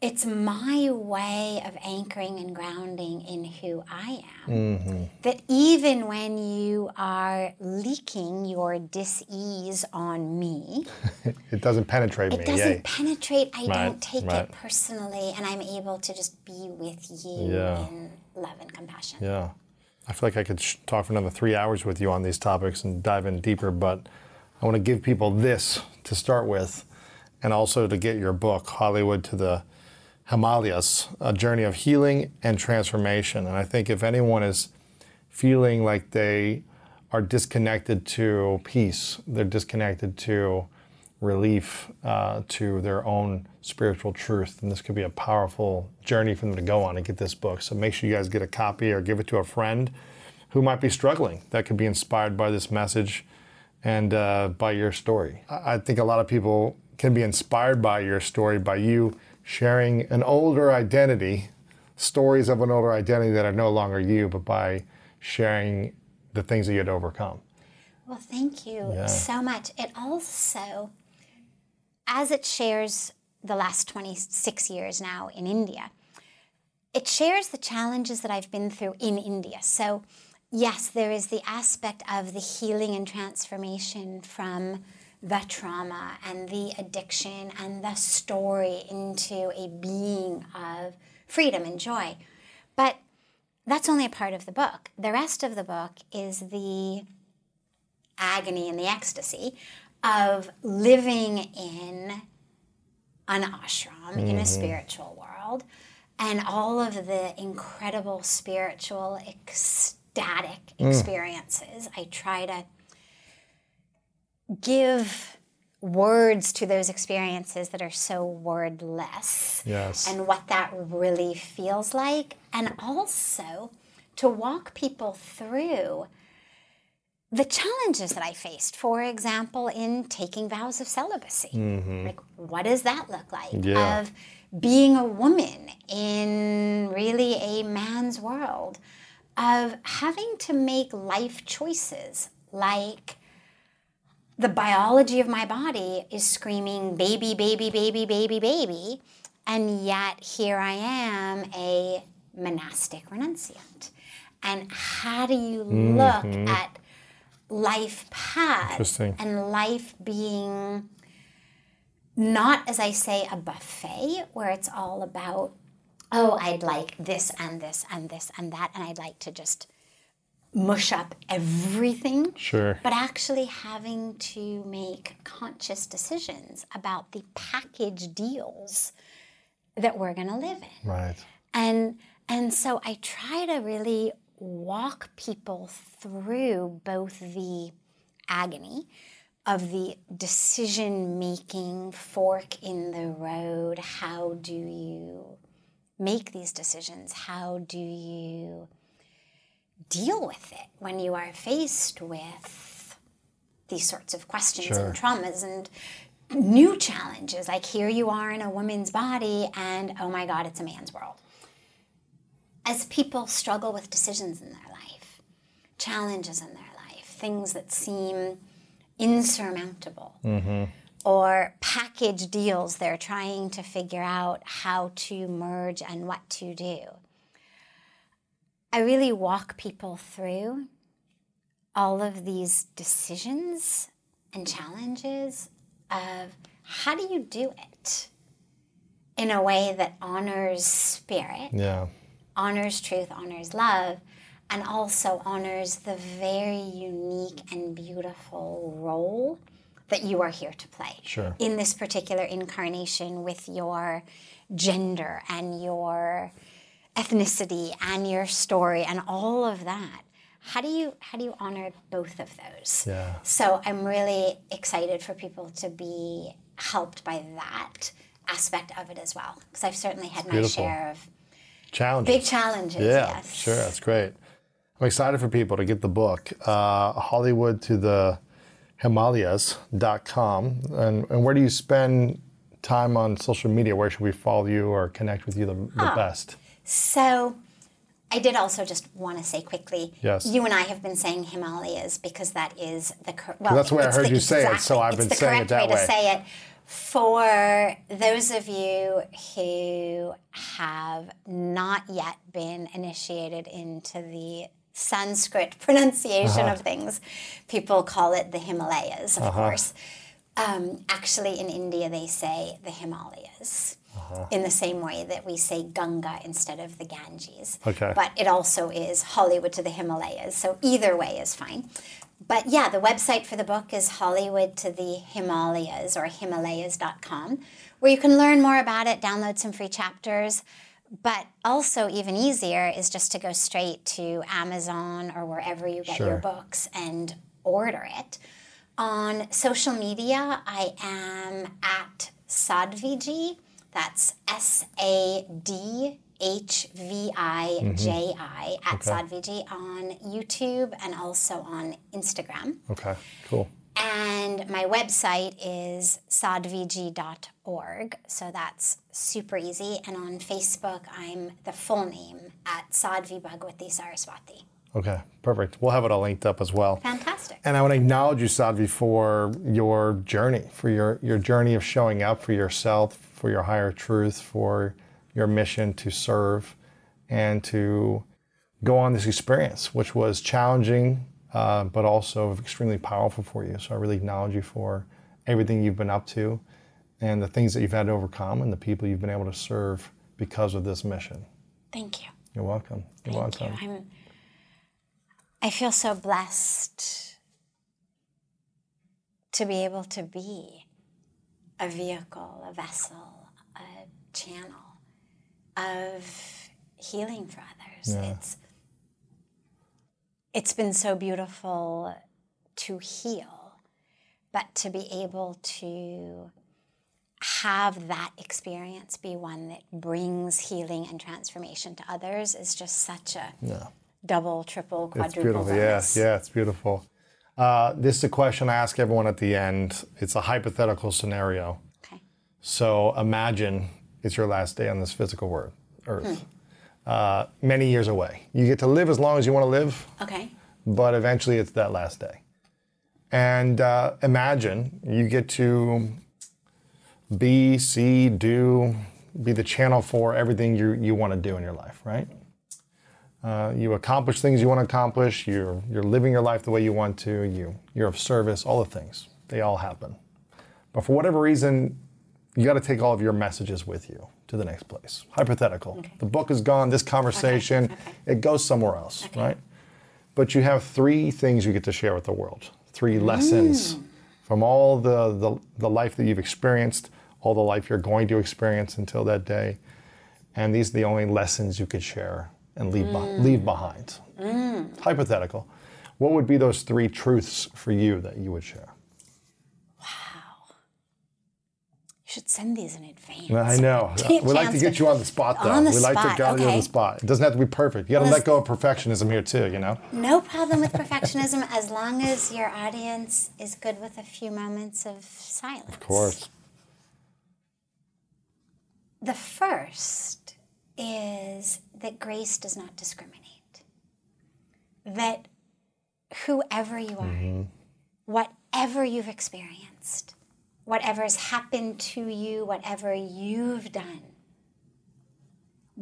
Speaker 1: It's my way of anchoring and grounding in who I am. Mm-hmm. That even when you are leaking your dis-ease on me,
Speaker 3: It doesn't penetrate
Speaker 1: it
Speaker 3: me.
Speaker 1: It
Speaker 3: doesn't
Speaker 1: penetrate. I
Speaker 3: Right,
Speaker 1: don't take
Speaker 3: right.
Speaker 1: it personally, and I'm able to just be with you
Speaker 3: Yeah.
Speaker 1: in love and compassion.
Speaker 3: Yeah. I feel like I could sh- talk for another three hours with you on these topics and dive in deeper, but I want to give people this to start with and also to get your book, Hollywood to the Himalayas, A Journey of Healing and Transformation. And I think if anyone is feeling like they are disconnected to peace, they're disconnected to relief, uh, to their own spiritual truth, then this could be a powerful journey for them to go on and get this book. So make sure you guys get a copy or give it to a friend who might be struggling that could be inspired by this message and uh, by your story. I I think a lot of people can be inspired by your story by you sharing an older identity, stories of an older identity that are no longer you, but by sharing the things that you had overcome.
Speaker 1: Well, thank you
Speaker 3: Yeah.
Speaker 1: so much. It also, as it shares the last 26 years now in India, it shares the challenges that I've been through in India. So, yes, there is the aspect of the healing and transformation from the trauma and the addiction and the story into a being of freedom and joy. But that's only a part of the book. The rest of the book is the agony and the ecstasy of living in an ashram in a mm-hmm. spiritual world and all of the incredible spiritual ecstatic mm. experiences i try to give words to those experiences that are so wordless
Speaker 3: Yes.
Speaker 1: and what that really feels like and also to walk people through the challenges that I faced, for example, in taking vows of celibacy. Mm-hmm. Like, what does that look like?
Speaker 3: Yeah.
Speaker 1: Of being a woman in really a man's world, of having to make life choices like the biology of my body is screaming baby, baby, baby, baby, baby. And yet here I am, a monastic renunciant. And how do you look mm-hmm. at life paths
Speaker 3: Interesting.
Speaker 1: and life being not, as I say, a buffet where it's all about, oh, I'd like this and this and this and that, and I'd like to just mush up everything
Speaker 3: Sure.
Speaker 1: but actually having to make conscious decisions about the package deals that we're going to live in.
Speaker 3: Right.
Speaker 1: And and so I try to really walk people through both the agony of the decision making fork in the road. How do you make these decisions? How do you deal with it when you are faced with these sorts of questions and traumas and new challenges? Like here you are in a woman's body, and oh my God, it's a man's world as people struggle with decisions in their life, challenges in their life, things that seem insurmountable, mm-hmm. or package deals they're trying to figure out how to merge and what to do. I really walk people through all of these decisions and challenges of how do you do it in a way that honors spirit
Speaker 3: Yeah.
Speaker 1: honors truth, honors love, and also honors the very unique and beautiful role that you are here to play
Speaker 3: Sure.
Speaker 1: in this particular incarnation with your gender and your ethnicity and your story and all of that. How do you how do you honor both of those?
Speaker 3: Yeah.
Speaker 1: So I'm really excited for people to be helped by that aspect of it as well because I've certainly had my
Speaker 3: beautiful.
Speaker 1: share of
Speaker 3: Challenges.
Speaker 1: Big challenges,
Speaker 3: Yeah,
Speaker 1: yes.
Speaker 3: sure. That's great. I'm excited for people to get the book, uh, Hollywood to the Himalayas.com. And, and where do you spend time on social media? Where should we follow you or connect with you the, the best?
Speaker 1: So I did also just want to say quickly,
Speaker 3: Yes.
Speaker 1: you and I have been saying Himalayas because that is the cor- well.
Speaker 3: That's the way I heard
Speaker 1: the-
Speaker 3: you say it, so I've been saying it
Speaker 1: correct
Speaker 3: that
Speaker 1: way
Speaker 3: way.
Speaker 1: to say it. For those of you who have not yet been initiated into the Sanskrit pronunciation
Speaker 3: Uh-huh.
Speaker 1: of things, people call it the Himalayas, of
Speaker 3: Uh-huh.
Speaker 1: course. Um, actually, in India, they say the Himalayas.
Speaker 3: Uh-huh.
Speaker 1: In the same way that we say Ganga instead of the Ganges.
Speaker 3: Okay.
Speaker 1: But it also is Hollywood to the Himalayas. So either way is fine. But yeah, the website for the book is Hollywood to the Himalayas or Himalayas.com, where you can learn more about it, download some free chapters. But also, even easier is just to go straight to Amazon or wherever you get your books and order it. On social media, I am at Sadhviji. That's S A D H V I J I mm-hmm. at Sadhviji on YouTube and also on Instagram.
Speaker 3: Okay, cool.
Speaker 1: And my website is sadhviji.org. So that's super easy. And on Facebook, I'm the full name at Sadhvi Bhagawati Saraswati.
Speaker 3: Okay, perfect. We'll have it all linked up as well.
Speaker 1: Fantastic.
Speaker 3: And I want to acknowledge you, Sadhvi, for your journey, for your, your journey of showing up for yourself, for your higher truth, for your mission to serve and to go on this experience, which was challenging, uh, but also extremely powerful for you. So I really acknowledge you for everything you've been up to and the things that you've had to overcome and the people you've been able to serve because of this mission.
Speaker 1: Thank you.
Speaker 3: You're welcome. You're
Speaker 1: Thank
Speaker 3: welcome.
Speaker 1: you. I'm, I feel so blessed to be able to be a vehicle, a vessel, a channel of healing for others.
Speaker 3: Yeah.
Speaker 1: It's it's been so beautiful to heal, but to be able to have that experience be one that brings healing and transformation to others is just such a
Speaker 3: Yeah.
Speaker 1: double, triple,
Speaker 3: It's
Speaker 1: quadruple
Speaker 3: beautiful. Yeah, yeah, it's beautiful. Uh, this is a question I ask everyone at the end. It's a hypothetical scenario.
Speaker 1: Okay.
Speaker 3: So imagine it's your last day on this physical word, earth,
Speaker 1: Hmm.
Speaker 3: uh, many years away. You get to live as long as you want to live,
Speaker 1: Okay.
Speaker 3: but eventually it's that last day. And uh, imagine you get to be, see, do, be the channel for everything you, you want to do in your life, right? Uh, you accomplish things you want to accomplish. You're, you're living your life the way you want to. You, you're of service, all the things. They all happen. But for whatever reason, you got to take all of your messages with you to the next place. Hypothetical. The book is gone, this conversation,
Speaker 1: okay.
Speaker 3: it goes somewhere else, right? But you have three things you get to share with the world, three lessons from all the, the, the life that you've experienced, all the life you're going to experience until that day. And these are the only lessons you could share and leave, beh- mm. leave behind. Mm. Hypothetical. What would be those three truths for you that you would share? Wow.
Speaker 1: You should send these in advance.
Speaker 3: I know. We like to get you on the spot, though.
Speaker 1: On the
Speaker 3: we like to
Speaker 1: spot,
Speaker 3: get you on the spot. It doesn't have to be perfect. You got to let go of perfectionism here, too, you know?
Speaker 1: No problem with perfectionism as long as your audience is good with a few moments of silence.
Speaker 3: Of course.
Speaker 1: The first is that grace does not discriminate. That whoever you are, mm-hmm. whatever you've experienced, whatever's happened to you, whatever you've done,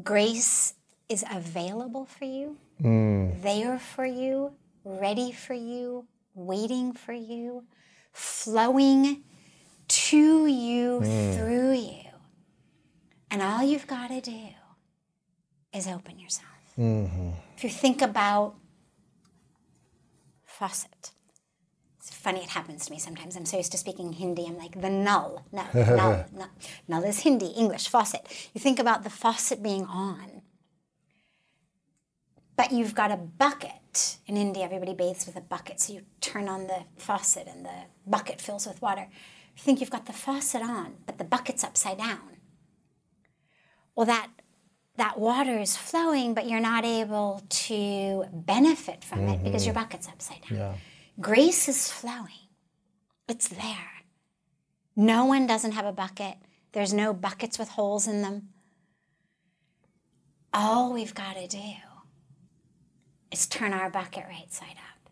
Speaker 1: grace is available for you, mm. there for you, ready for you, waiting for you, flowing to you, mm. through you. And all you've got to do is open yourself. Mm-hmm. If you think about faucet, it's funny, it happens to me sometimes. I'm so used to speaking Hindi, I'm like, the null. No, null, null. Null is Hindi, English, faucet. You think about the faucet being on, but you've got a bucket. In India, everybody bathes with a bucket, so you turn on the faucet and the bucket fills with water. You think you've got the faucet on, but the bucket's upside down. Well, that that water is flowing, but you're not able to benefit from it because your mm-hmm. bucket's upside down.
Speaker 3: Yeah.
Speaker 1: Grace is flowing. It's there. No one doesn't have a bucket. There's no buckets with holes in them. All we've got to do is turn our bucket right side up.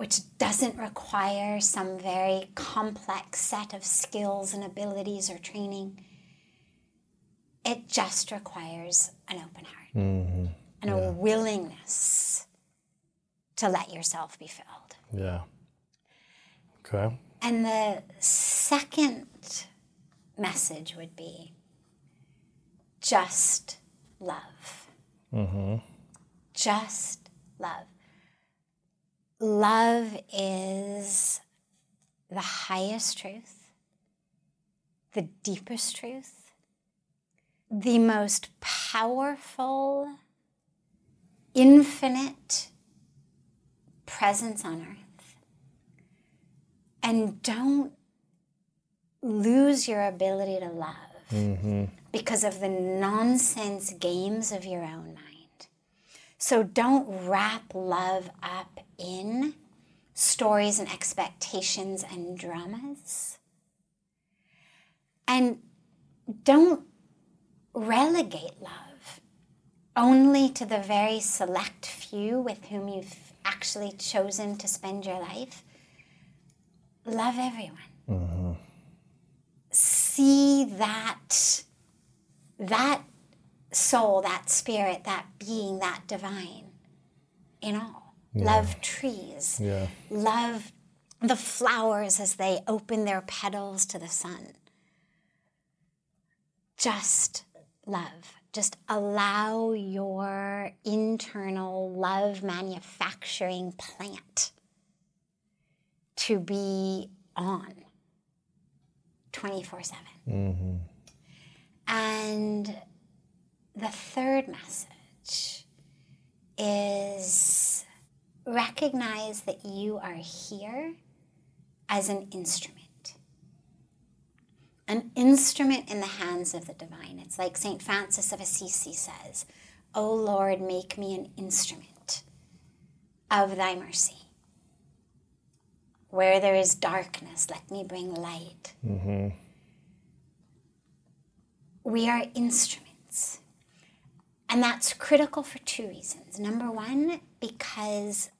Speaker 1: which doesn't require some very complex set of skills and abilities or training. It just requires an open heart
Speaker 3: Mm-hmm.
Speaker 1: and a willingness to let yourself be filled.
Speaker 3: Yeah. Okay.
Speaker 1: And the second message would be just love. Just love. Love is the highest truth, the deepest truth, the most powerful, infinite presence on earth. And don't lose your ability to love mm-hmm. because of the nonsense games of your own mind. So don't wrap love up in stories and expectations and dramas. And don't relegate love only to the very select few with whom you've actually chosen to spend your life. Love everyone. Mm-hmm. See that that soul, that spirit, that being, that divine in all. Love trees.
Speaker 3: Yeah.
Speaker 1: Love the flowers as they open their petals to the sun. Just love. Just allow your internal love manufacturing plant to be on 24 7. Mm-hmm. And the third message is recognize that you are here as an instrument. An instrument in the hands of the divine. It's like St. Francis of Assisi says, O Lord, make me an instrument of thy mercy. Where there is darkness, let me bring light. Mm-hmm. We are instruments. And that's critical for two reasons. Number one, because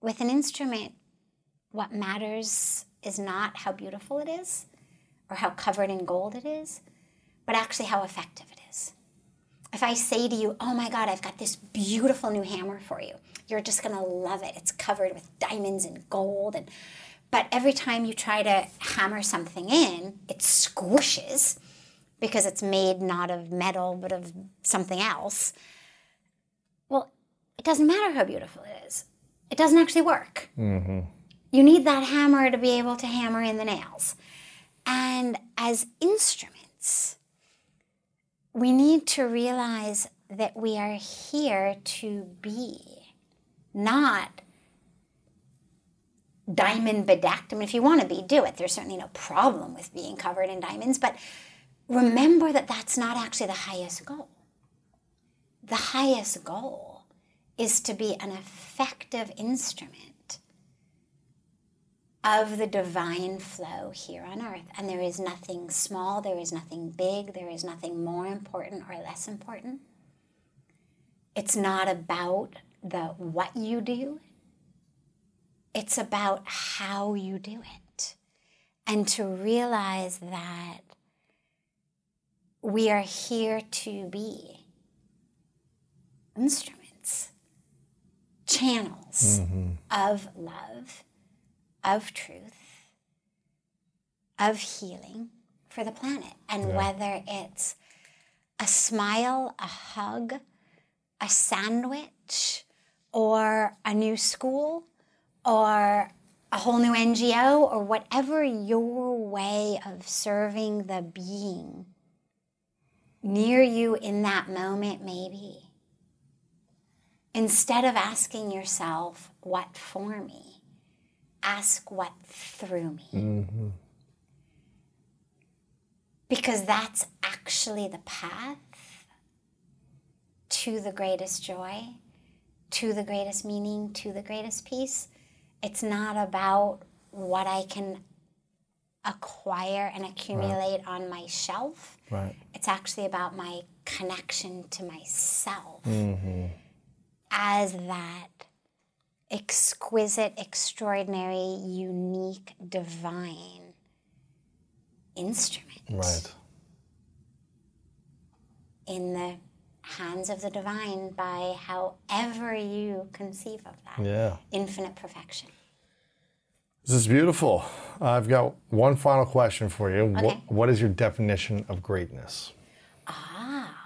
Speaker 1: with an instrument, what matters is not how beautiful it is or how covered in gold it is, but actually how effective it is. If I say to you, oh my God, I've got this beautiful new hammer for you, you're just gonna love it. It's covered with diamonds and gold. And, but every time you try to hammer something in, it squishes because it's made not of metal but of something else. Well, it doesn't matter how beautiful it is, it doesn't actually work. Mm-hmm. You need that hammer to be able to hammer in the nails. And as instruments, we need to realize that we are here to be, not diamond bedecked. I mean, if you want to be, do it. There's certainly no problem with being covered in diamonds, but remember that that's not actually the highest goal. The highest goal is to be an effective instrument of the divine flow here on earth. And there is nothing small, there is nothing big, there is nothing more important or less important. It's not about the what you do, it's about how you do it. And to realize that we are here to be instruments, channels mm-hmm. of love, of truth, of healing for the planet. And whether it's a smile, a hug, a sandwich, or a new school, or a whole new NGO, or whatever your way of serving the being near you in that moment may be. Instead of asking yourself, what for me? Ask what through me. Mm-hmm. Because that's actually the path to the greatest joy, to the greatest meaning, to the greatest peace. It's not about what I can acquire and accumulate on my shelf.
Speaker 3: Right.
Speaker 1: It's actually about my connection to myself mm-hmm. as that exquisite, extraordinary, unique, divine instrument
Speaker 3: Right.
Speaker 1: in the hands of the divine by however you conceive of that
Speaker 3: Yeah.
Speaker 1: infinite perfection.
Speaker 3: This is beautiful. I've got one final question for you. What,
Speaker 1: Okay.
Speaker 3: what is your definition of greatness? Ah.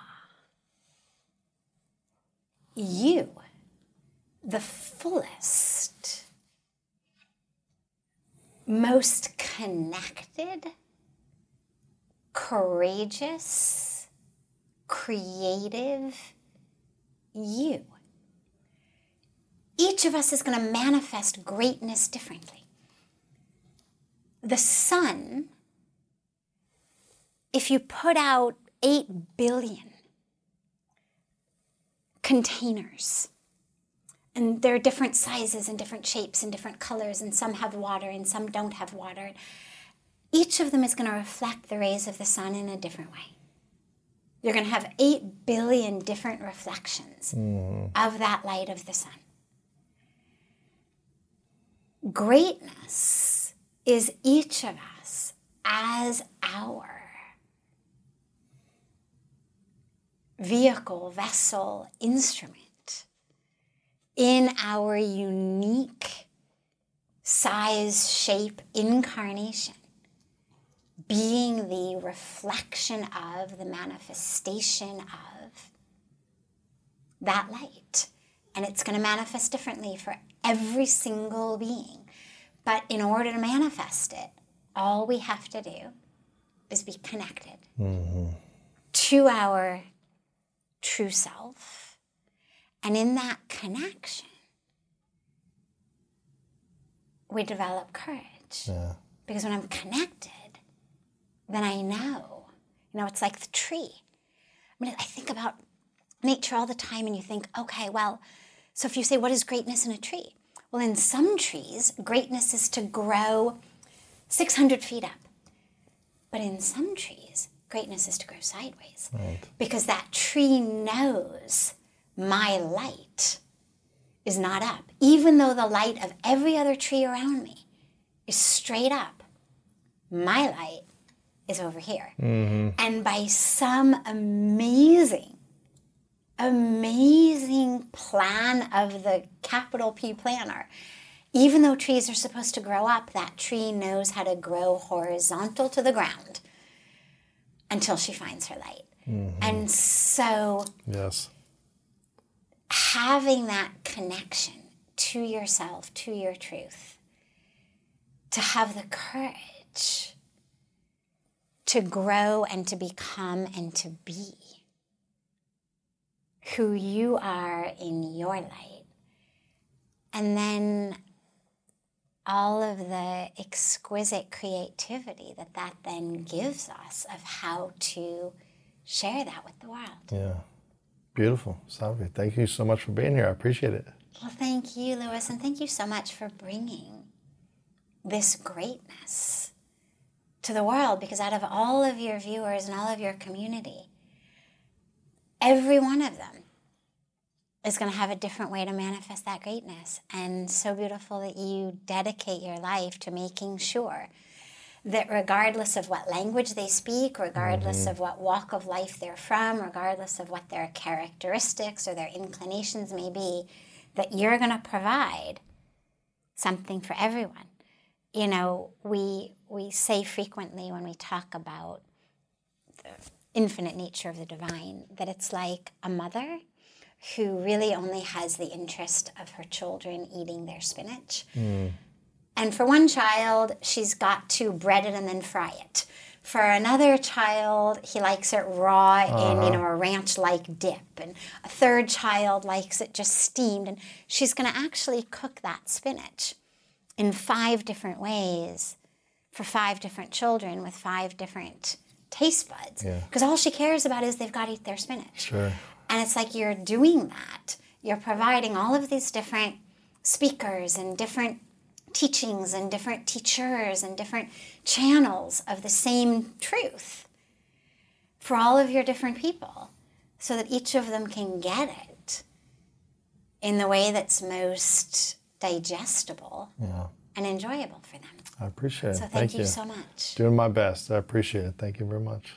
Speaker 1: You, the fullest, most connected, courageous, creative you. Each of us is going to manifest greatness differently. The sun, if you put out 8 billion containers. And there are different sizes and different shapes and different colors, and some have water and some don't have water. Each of them is going to reflect the rays of the sun in a different way. You're going to have 8 billion different reflections mm. of that light of the sun. Greatness is each of us as our vehicle, vessel, instrument in our unique size, shape, incarnation, being the reflection of, the manifestation of that light. And it's going to manifest differently for every single being. But in order to manifest it, all we have to do is be connected mm-hmm. to our true self. And in that connection, we develop courage.
Speaker 3: Yeah.
Speaker 1: Because when I'm connected, then I know. You know, it's like the tree. I mean, I think about nature all the time, and you think, okay, well, so if you say, what is greatness in a tree? Well, in some trees, greatness is to grow 600 feet up. But in some trees, greatness is to grow sideways. Right. Because that tree knows my light is not up. Even though the light of every other tree around me is straight up, my light is over here. Mm-hmm. And by some amazing, amazing plan of the capital P planner, even though trees are supposed to grow up, that tree knows how to grow horizontal to the ground until she finds her light. Mm-hmm. And so
Speaker 3: Yes.
Speaker 1: Having that connection to yourself, to your truth, to have the courage to grow and to become and to be who you are in your light. And then all of the exquisite creativity that that then gives us of how to share that with the world.
Speaker 3: Yeah. Beautiful. Sadhvi, thank you so much for being here. I appreciate it.
Speaker 1: Well, thank you, Lewis, and thank you so much for bringing this greatness to the world because out of all of your viewers and all of your community, every one of them is going to have a different way to manifest that greatness. And so beautiful that you dedicate your life to making sure that regardless of what language they speak, regardless mm-hmm. of what walk of life they're from, regardless of what their characteristics or their inclinations may be, that you're going to provide something for everyone. You know, we we say frequently when we talk about the infinite nature of the divine that it's like a mother who really only has the interest of her children eating their spinach. Mm. And for one child, she's got to bread it and then fry it. For another child, he likes it raw in you uh-huh. know a ranch-like dip, and a third child likes it just steamed. And she's going to actually cook that spinach in five different ways for five different children with five different taste buds.
Speaker 3: Yeah.
Speaker 1: Because all she cares about is they've got to eat their spinach.
Speaker 3: Sure.
Speaker 1: And it's like you're doing that. You're providing all of these different speakers and different teachings and different teachers and different channels of the same truth for all of your different people so that each of them can get it in the way that's most digestible and enjoyable for them.
Speaker 3: I appreciate it.
Speaker 1: So thank, you, so much.
Speaker 3: Doing my best. I appreciate it. Thank you very much.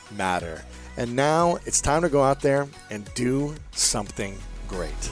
Speaker 2: matter. And now it's time to go out there and do something great.